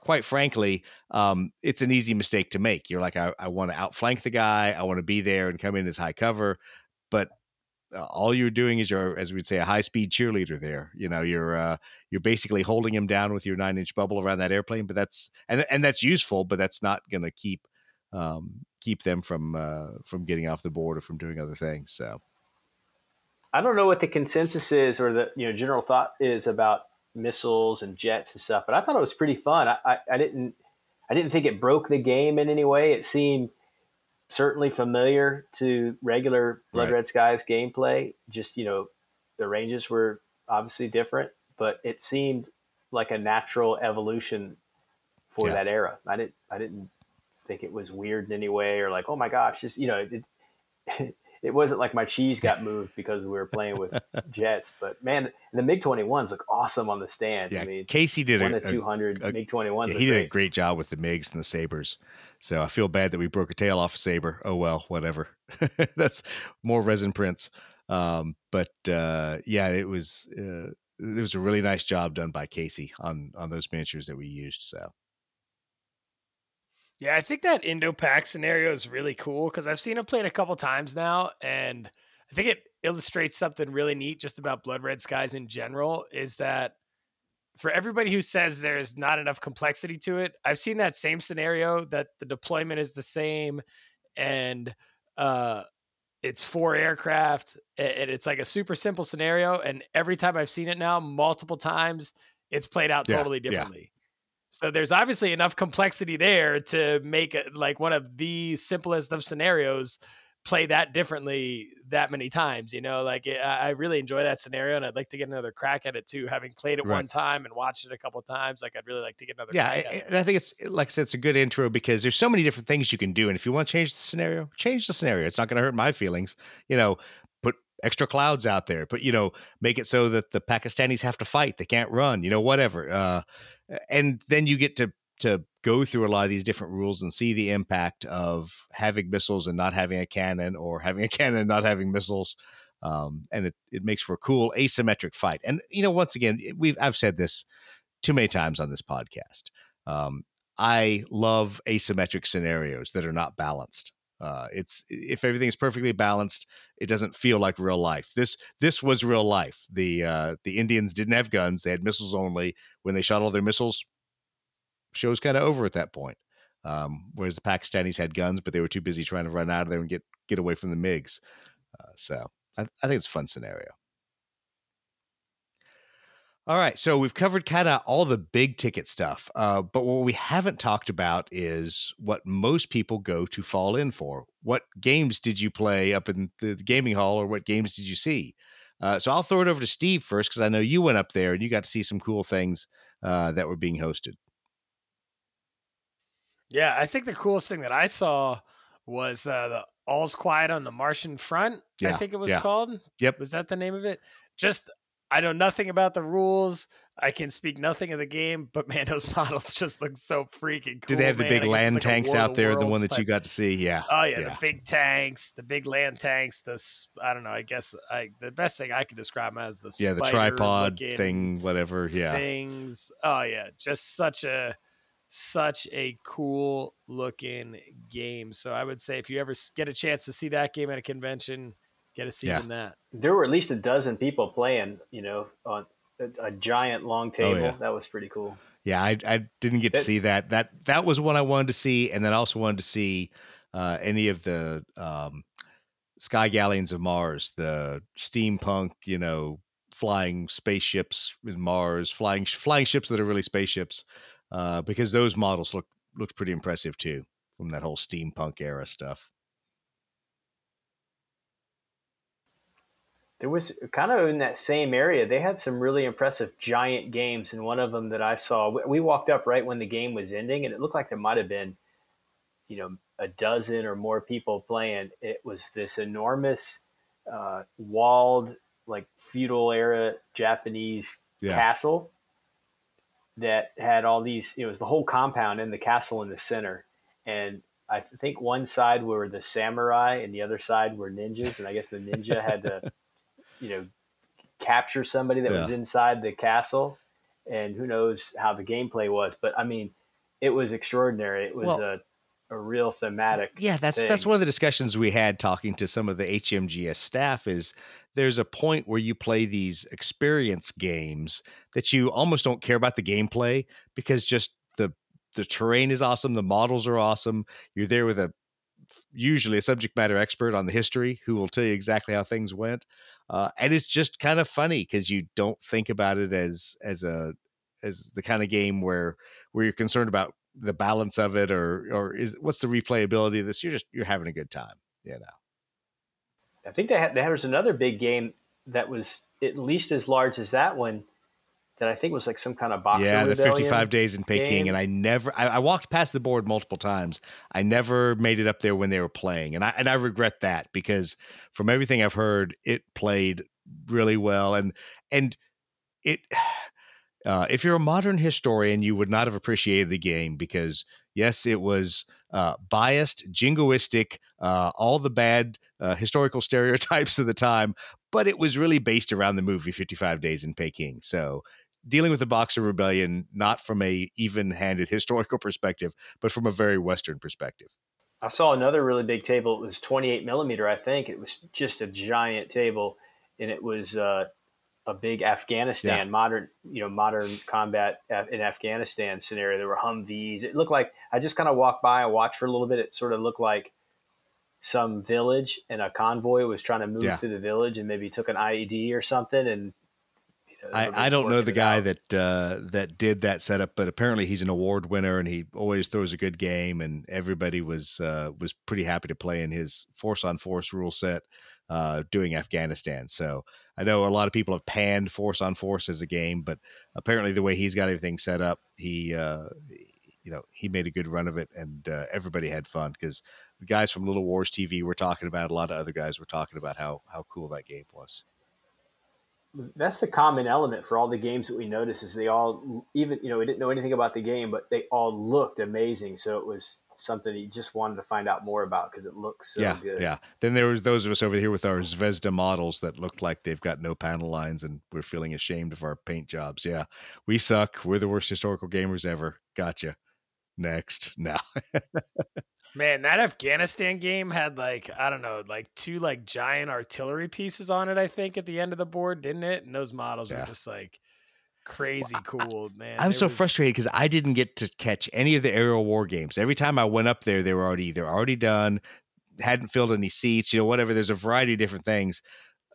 quite frankly, um, it's an easy mistake to make. You're like, I, I want to outflank the guy, I want to be there and come in as high cover, but uh, all you're doing is you're, as we'd say, a high speed cheerleader. There, you know, you're uh, you're basically holding him down with your nine inch bubble around that airplane. But that's and and that's useful, but that's not going to keep um, keep them from uh, from getting off the board or from doing other things. So I don't know what the consensus is or the you know general thought is about missiles and jets and stuff, but I thought it was pretty fun. I, I, I didn't I didn't think it broke the game in any way. It seemed certainly familiar to regular Blood Right. Red Skies gameplay. Just you know, the ranges were obviously different, but it seemed like a natural evolution for Yeah. that era. I didn't I didn't think it was weird in any way or like oh my gosh, just you know it. It wasn't like my cheese got moved because we were playing with jets, but man, the MiG 21s look awesome on the stands. yeah, I mean, Casey did one a, to a- 200 a- MiG 21s. yeah, he did a great job with the MiGs and the Sabers. So I feel bad that we broke a tail off a Saber. Oh well, whatever. That's more resin prints. Um, but uh, yeah, it was uh, it was a really nice job done by Casey on on those miniatures that we used. So Yeah, I think that Indo-Pak scenario is really cool because I've seen it played a couple times now, and I think it illustrates something really neat just about Blood Red Skies in general. Is that for everybody who says there's not enough complexity to it, I've seen that same scenario that the deployment is the same, and uh, it's four aircraft, and it's like a super simple scenario. And every time I've seen it now, multiple times, it's played out Yeah, totally differently. So there's obviously enough complexity there to make it like one of the simplest of scenarios play that differently that many times. You know, like it, I I really enjoy that scenario, and I'd like to get another crack at it too. Having played it one time and watched it a couple times, like I'd really like to get another. yeah, crack at it. and I think it's like I said, it's a good intro because there's so many different things you can do, and if you want to change the scenario, change the scenario. It's not going to hurt my feelings. You know, put extra clouds out there, but you know, make it so that the Pakistanis have to fight; they can't run. You know, whatever. Uh, and then you get to to go through a lot of these different rules and see the impact of having missiles and not having a cannon, or having a cannon and not having missiles. Um, and it, it makes for a cool asymmetric fight. And you know, once again, we've I've said this too many times on this podcast. Um, I love asymmetric scenarios that are not balanced. Uh, it's if everything's perfectly balanced, it doesn't feel like real life. This this was real life. The uh, the Indians didn't have guns; they had missiles only. When they shot all their missiles, show's kind of over at that point. Um, whereas the Pakistanis had guns, but they were too busy trying to run out of there and get get away from the MiGs. Uh, so I, I think it's a fun scenario. All right, so we've covered kind of all the big ticket stuff, uh, but what we haven't talked about is what most people go to fall in for. What games did you play up in the, the gaming hall, or what games did you see? Uh, so I'll throw it over to Steve first because I know you went up there and you got to see some cool things uh, that were being hosted. Yeah, I think the coolest thing that I saw was uh, the All's Quiet on the Martian Front. I think it was yeah. called. Yep. Was that the name of it? Just I know nothing about the rules. I can speak nothing of the game, but man, those models just look so freaking cool. Did they have the man. big I guess it's land like tanks out there? The one that you got to see? Yeah. Oh yeah, yeah. the big tanks, the big land tanks. The I don't know. I guess I the best thing I could describe them as the Yeah, the tripod thing, whatever. Yeah. things. Oh yeah, just such a such a cool looking game. So I would say if you ever get a chance to see that game at a convention, get a seat Yeah. in that. There were at least a dozen people playing, you know, on a, a giant long table. Oh, yeah. That was pretty cool. Yeah, I, I didn't get to see that. That that was one I wanted to see, and then I also wanted to see uh, any of the um, Sky Galleons of Mars, the steampunk, you know, flying spaceships in Mars, flying flying ships that are really spaceships, uh, because those models look looked pretty impressive too from that whole steampunk era stuff. There was kind of in that same area. They had some really impressive giant games, and one of them that I saw, we- walked up right when the game was ending, and it looked like there might have been, you know, a dozen or more people playing. It was this enormous, uh, walled, like feudal era Japanese Yeah. castle that had all these. It was the whole compound and the castle in the center, and I think one side were the samurai and the other side were ninjas, and I guess the ninja had to, you know, capture somebody that was inside the castle, and who knows how the gameplay was, but I mean, it was extraordinary. It was Well- a a real thematic. Yeah, that's that's one of the discussions we had talking to some of the HMGS staff is there's a point where you play these experience games that you almost don't care about the gameplay because just the the terrain is awesome. The models are awesome. You're there with a usually a subject matter expert on the history who will tell you exactly how things went. Uh, and it's just kind of funny because you don't think about it as as a as the kind of game where where you're concerned about the balance of it or or is what's the replayability of this. You're just you're having a good time, you know. I think had, there was another big game that was at least as large as that one that I think was like some kind of boxer. Yeah, the 55 days in Peking, game. and I never, I, I walked past the board multiple times. I never made it up there when they were playing, and I and I regret that because from everything I've heard, it played really well, and and it. Uh, if you're a modern historian, you would not have appreciated the game because yes, it was uh, biased, jingoistic, uh, all the bad uh, historical stereotypes of the time, but it was really based around the movie 55 Days in Peking. So dealing with the Boxer Rebellion not from a even-handed historical perspective, but from a very Western perspective. I saw another really big table. It was 28 millimeter, I think. It was just a giant table, and it was uh, a big Afghanistan Yeah. modern, you know, modern combat in Afghanistan scenario. There were Humvees. It looked like I just kind of walked by and watched for a little bit. It sort of looked like some village and a convoy was trying to move Yeah. through the village and maybe took an IED or something. And I, I don't know the guy out. that uh, that did that setup, but apparently he's an award winner and he always throws a good game, and everybody was uh, was pretty happy to play in his force on force rule set uh, doing Afghanistan. So I know a lot of people have panned force on force as a game, but apparently the way he's got everything set up, he uh, you know he made a good run of it, and uh, everybody had fun because the guys from Little Wars TV were talking about. it. A lot of other guys were talking about how how cool that game was. That's the common element for all the games that we noticed is they all even you know we didn't know anything about the game but they all looked amazing so it was something you just wanted to find out more about because it looks so yeah, good yeah. Then there was those of us over here with our Zvezda models that looked like they've got no panel lines, and we're feeling ashamed of our paint jobs. Yeah, we suck. We're the worst historical gamers ever. Gotcha. Next, now. Man, that Afghanistan game had like I don't know, like two like giant artillery pieces on it. I think at the end of the board, didn't it? And those models Yeah. were just like crazy cool, man. I'm It so was- frustrated because I didn't get to catch any of the aerial war games. Every time I went up there, they were already they're already done. Hadn't filled any seats, you know, whatever. There's a variety of different things.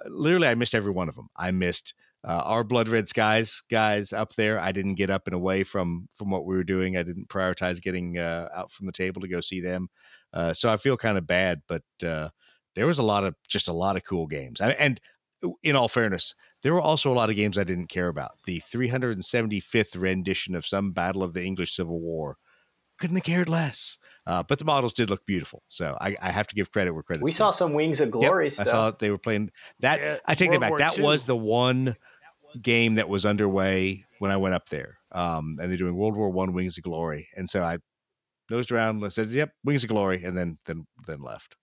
Uh, Literally, I missed every one of them. I missed uh, our blood red skies guys up there. I didn't get up and away from from what we were doing. I didn't prioritize getting uh, out from the table to go see them. Uh, so I feel kind of bad, but uh, there was a lot of just a lot of cool games. I, and in all fairness, there were also a lot of games I didn't care about. The 375th rendition of some battle of the English Civil War couldn't have cared less. Uh, but the models did look beautiful, so I, I have to give credit where credit. Is. We saw some wings of glory I stuff saw they were playing that. Yeah, I take that back. War that II. was the one game that was underway when I went up there. Um, and they're doing World War One Wings of Glory, and so I nosed around, said, "Yep, Wings of Glory," and then then then left.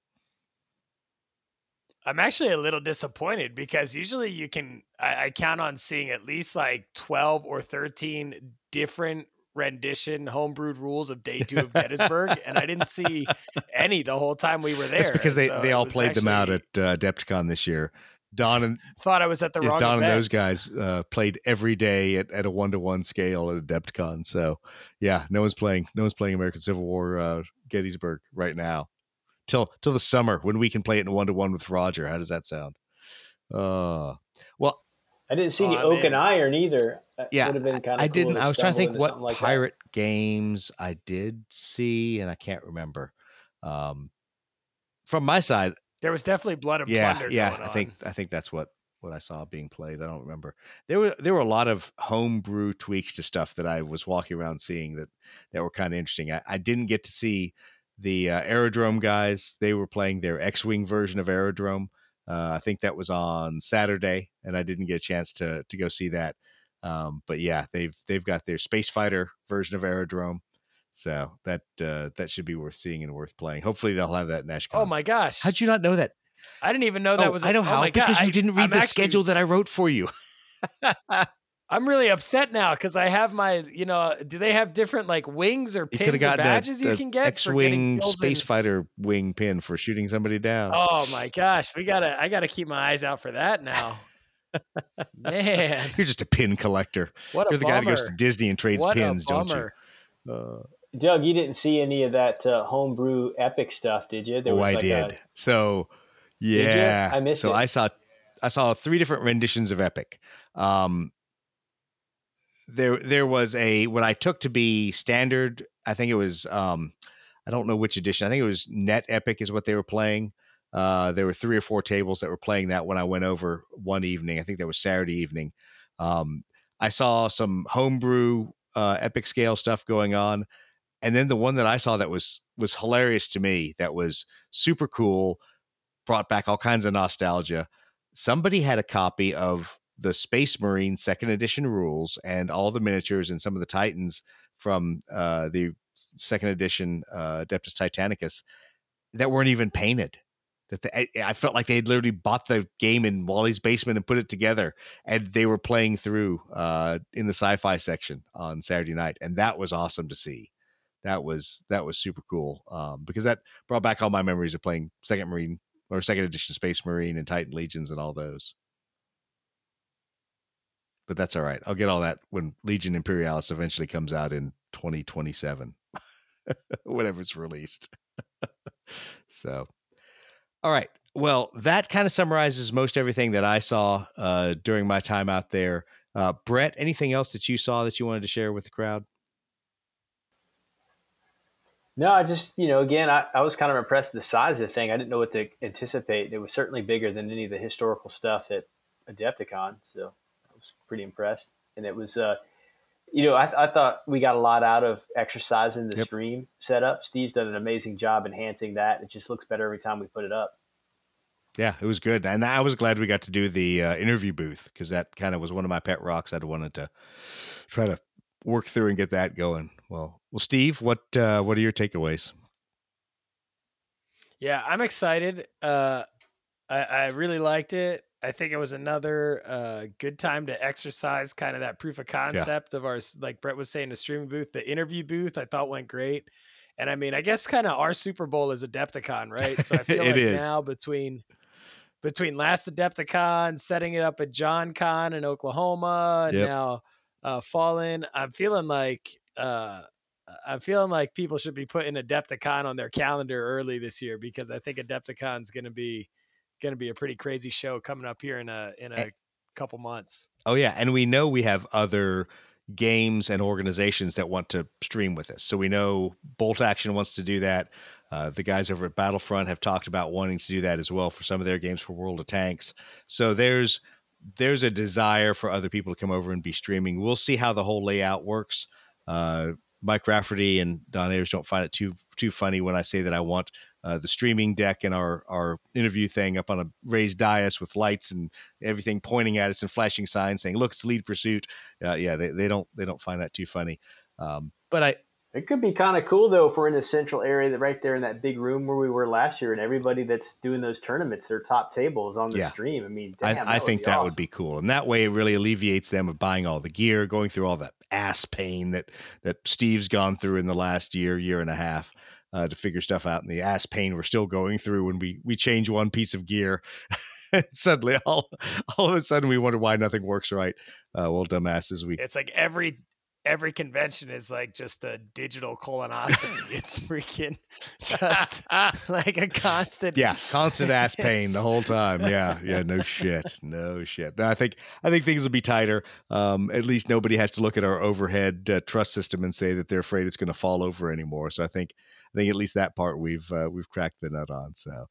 I'm actually a little disappointed because usually you can I, I count on seeing at least like 12 or 13 different rendition homebrewed rules of day two of Gettysburg, and I didn't see any the whole time we were there. That's because they So they all played them out at uh, Adepticon this year. Don and thought I was at the yeah, wrong Don and those guys uh, played every day at, at a one to one scale at Adepticon. So yeah, no one's playing no one's playing American Civil War uh, Gettysburg right now. Till till the summer when we can play it in one to one with Roger. How does that sound? Uh well i didn't see Oh, any I'm oak in. and iron either That yeah, would have been kind of I didn't. I was trying to think what into something like that. pirate games I did see, and I can't remember. Um, from my side, There was definitely blood and yeah, plunder. yeah. I think. I think that's what what I saw being played. I don't remember. There were there were a lot of homebrew tweaks to stuff that I was walking around seeing that that were kind of interesting. I, I didn't get to see the uh, aerodrome guys. They were playing their X-wing version of aerodrome. Uh, I think that was on Saturday, and I didn't get a chance to to go see that. Um, but yeah, they've they've got their space fighter version of aerodrome. So that uh, that should be worth seeing and worth playing. Hopefully they'll have that Nash. Oh my gosh! How'd you not know that? I didn't even know that Oh, was. I know oh how God, because you I- didn't read I'm the actually- schedule that I wrote for you. I'm really upset now because I have my, you know, do they have different like wings or You pins or badges a, you a can get for getting X-wing space in- fighter wing pin for shooting somebody down. Oh my gosh, we gotta, I gotta keep my eyes out for that now. Man, You're just a pin collector. what a You're the guy that goes to. Disney and trades what pins, a don't you? Uh, Doug, you didn't see any of that uh, homebrew epic stuff, did you? There oh, I like did. A, so, yeah, I missed so it. I saw I saw three different renditions of Epic. Um, there there was a what I took to be standard. I think it was um, I don't know which edition. I think it was Net Epic is what they were playing. Uh, there were three or four tables that were playing that when I went over one evening. I think that was Saturday evening. Um, I saw some homebrew uh, epic scale stuff going on, and then the one that I saw that was was hilarious to me. That was super cool. Brought back all kinds of nostalgia. Somebody had a copy of the Space Marine second edition rules and all the miniatures and some of the Titans from uh, the second edition uh, Adeptus Titanicus that weren't even painted. That the, I felt like they had literally bought the game in Wally's basement and put it together, and they were playing through uh, in the sci-fi section on Saturday night, and that was awesome to see. That was that was super cool um, because that brought back all my memories of playing Second Marine or Second Edition Space Marine and Titan Legions and all those but that's all right. I'll get all that when Legion Imperialis eventually comes out in 2027, whenever it's released. so, all right. Well, that kind of summarizes most everything that I saw uh, during my time out there. Uh, Brett, anything else that you saw that you wanted to share with the crowd? No, I just, you know, again, I, I was kind of impressed with the size of the thing. I didn't know what to anticipate. It was certainly bigger than any of the historical stuff at Adepticon. So I was pretty impressed. And it was, uh, you know, I, I, thought we got a lot out of exercising the yep. stream setup. Steve's done an amazing job enhancing that. It just looks better every time we put it up. Yeah, it was good, and I was glad we got to do the uh, interview booth because that kind of was one of my pet rocks. I'd wanted to try to work through and get that going. Well, well, Steve, what uh, what are your takeaways? Yeah, I'm excited. Uh, I, I really liked it. I think it was another uh, good time to exercise kind of that proof of concept yeah. of our, like Brett was saying, the streaming booth, the interview booth. I thought went great, and I mean, I guess kind of our Super Bowl is Adepticon, right? So I feel like is. now between between last Adepticon, setting it up at John Con in Oklahoma, and yep. now uh, Fall In, I'm feeling like. Uh, I'm feeling like people should be putting Adepticon on their calendar early this year because I think Adepticon's going to be going to be a pretty crazy show coming up here in a in a and, couple months. Oh yeah, and we know we have other games and organizations that want to stream with us. So we know Bolt Action wants to do that. Uh, the guys over at Battlefront have talked about wanting to do that as well for some of their games for World of Tanks. So there's there's a desire for other people to come over and be streaming. We'll see how the whole layout works. Uh, Mike Rafferty and Don Ayers don't find it too too funny when I say that I want uh, the streaming deck and our our interview thing up on a raised dais with lights and everything pointing at us and flashing signs saying, "Look, it's lead pursuit." Uh, yeah, they, they don't they don't find that too funny. Um, but I it could be kind of cool though if we're in a central area that right there in that big room where we were last year, and everybody that's doing those tournaments, their top table is on the yeah. stream. I mean, damn, I, I think that awesome. would be cool, and that way it really alleviates them of buying all the gear, going through all that ass pain that that Steve's gone through in the last year, year and a half uh, to figure stuff out, and the ass pain we're still going through when we we change one piece of gear. and suddenly, all all of a sudden, we wonder why nothing works right. Uh, well, dumbasses, we. It's like every every convention is like just a digital colonoscopy. it's freaking just like a constant. Yeah, constant ass pain the whole time. Yeah, yeah, no shit, no shit. No, I think I think things will be tighter. Um, at least nobody has to look at our overhead uh, truss system and say that they're afraid it's going to fall over anymore. So I think I think at least that part we've uh, we've cracked the nut on. So.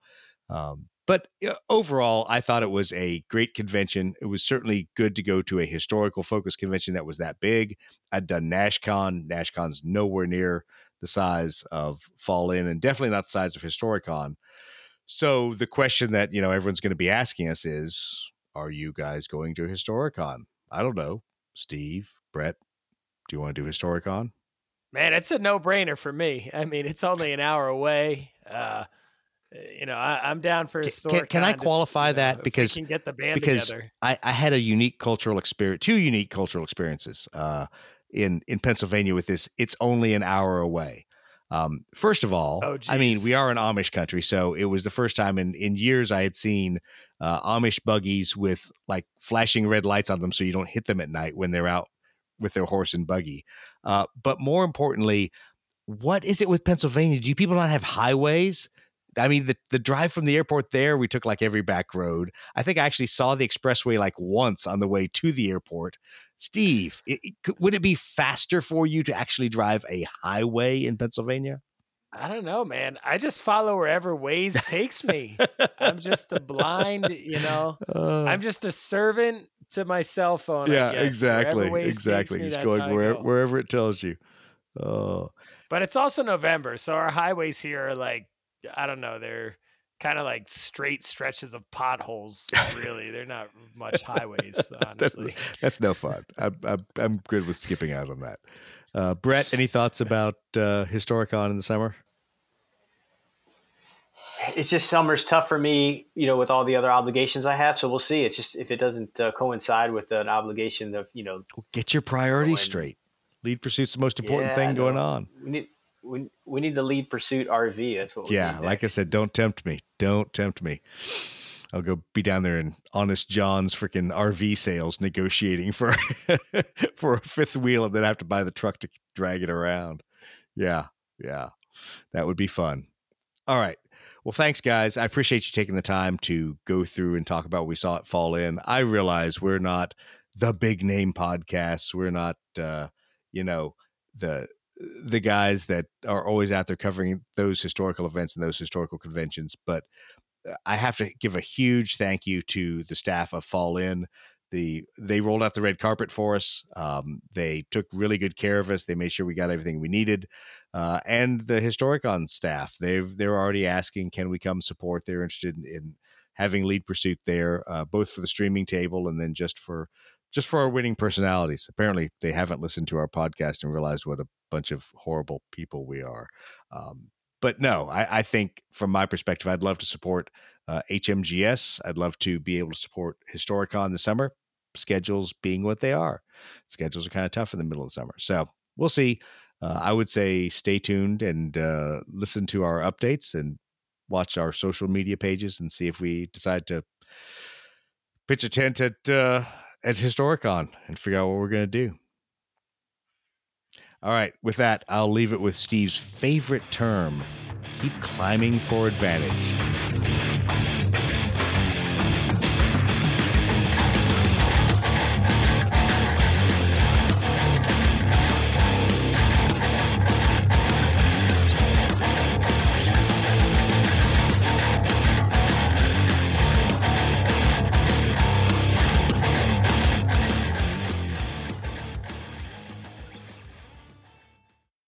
Um, but overall, I thought it was a great convention. It was certainly good to go to a historical focus convention that was that big. I'd done NashCon. NashCon's nowhere near the size of Fall In and definitely not the size of Historicon. So the question that, you know, everyone's going to be asking us is, are you guys going to Historicon? I don't know. Steve, Brett, do you want to do Historicon? Man, it's a no-brainer for me. I mean, it's only an hour away. Uh, you know, I, am down for a Can, can I qualify if, that know, because can get the band because together. I, I had a unique cultural experience, two unique cultural experiences uh, in in Pennsylvania with this. It's only an hour away. Um, first of all, oh, I mean, we are an Amish country, so it was the first time in in years I had seen uh, Amish buggies with like flashing red lights on them, so you don't hit them at night when they're out with their horse and buggy. Uh, but more importantly, what is it with Pennsylvania? Do people not have highways? I mean, the, the drive from the airport there, we took like every back road. I think I actually saw the expressway like once on the way to the airport. Steve, it, it, would it be faster for you to actually drive a highway in Pennsylvania? I don't know, man. I just follow wherever Waze takes me. I'm just a blind, you know. Uh, I'm just a servant to my cell phone. Yeah, exactly, exactly. Me, just going where, go. wherever it tells you. Oh, but it's also November, so our highways here are like I don't know. They're kind of like straight stretches of potholes. Really, they're not much highways. Honestly, that's, that's, no fun. I'm, I'm, I'm good with skipping out on that. Uh, Brett, any thoughts about uh, Historicon in the summer? It's just summer's tough for me, you know, with all the other obligations I have. So we'll see. It's just if it doesn't uh, coincide with an obligation of, you know, get your priorities going, straight. Lead pursuit's the most important yeah, thing going on. We need we, we need the lead pursuit RV. That's what. yeah, like I said, don't tempt me. Don't tempt me. I'll go be down there in Honest John's freaking RV sales negotiating for for a fifth wheel and then have to buy the truck to drag it around. Yeah, yeah, that would be fun. All right. Well, thanks, guys. I appreciate you taking the time to go through and talk about what we saw it fall in. I realize we're not the big name podcasts. We're not, uh, you know, the the guys that are always out there covering those historical events and those historical conventions. But uh, I have to give a huge thank you to the staff of Fall In. The they rolled out the red carpet for us. Um, they took really good care of us. They made sure we got everything we needed. Uh, and the Historicon staff, they've they're already asking, can we come support? They're interested in, in having lead pursuit there, uh, both for the streaming table and then just for just for our winning personalities. Apparently, they haven't listened to our podcast and realized what a bunch of horrible people we are. Um, but no, I, I, think from my perspective, I'd love to support uh, HMGS. I'd love to be able to support Historicon this summer. Schedules being what they are, schedules are kind of tough in the middle of the summer. So we'll see. Uh, I would say stay tuned and uh, listen to our updates and watch our social media pages and see if we decide to pitch a tent at uh, at Historicon and figure out what we're going to do. All right, with that, I'll leave it with Steve's favorite term keep climbing for advantage.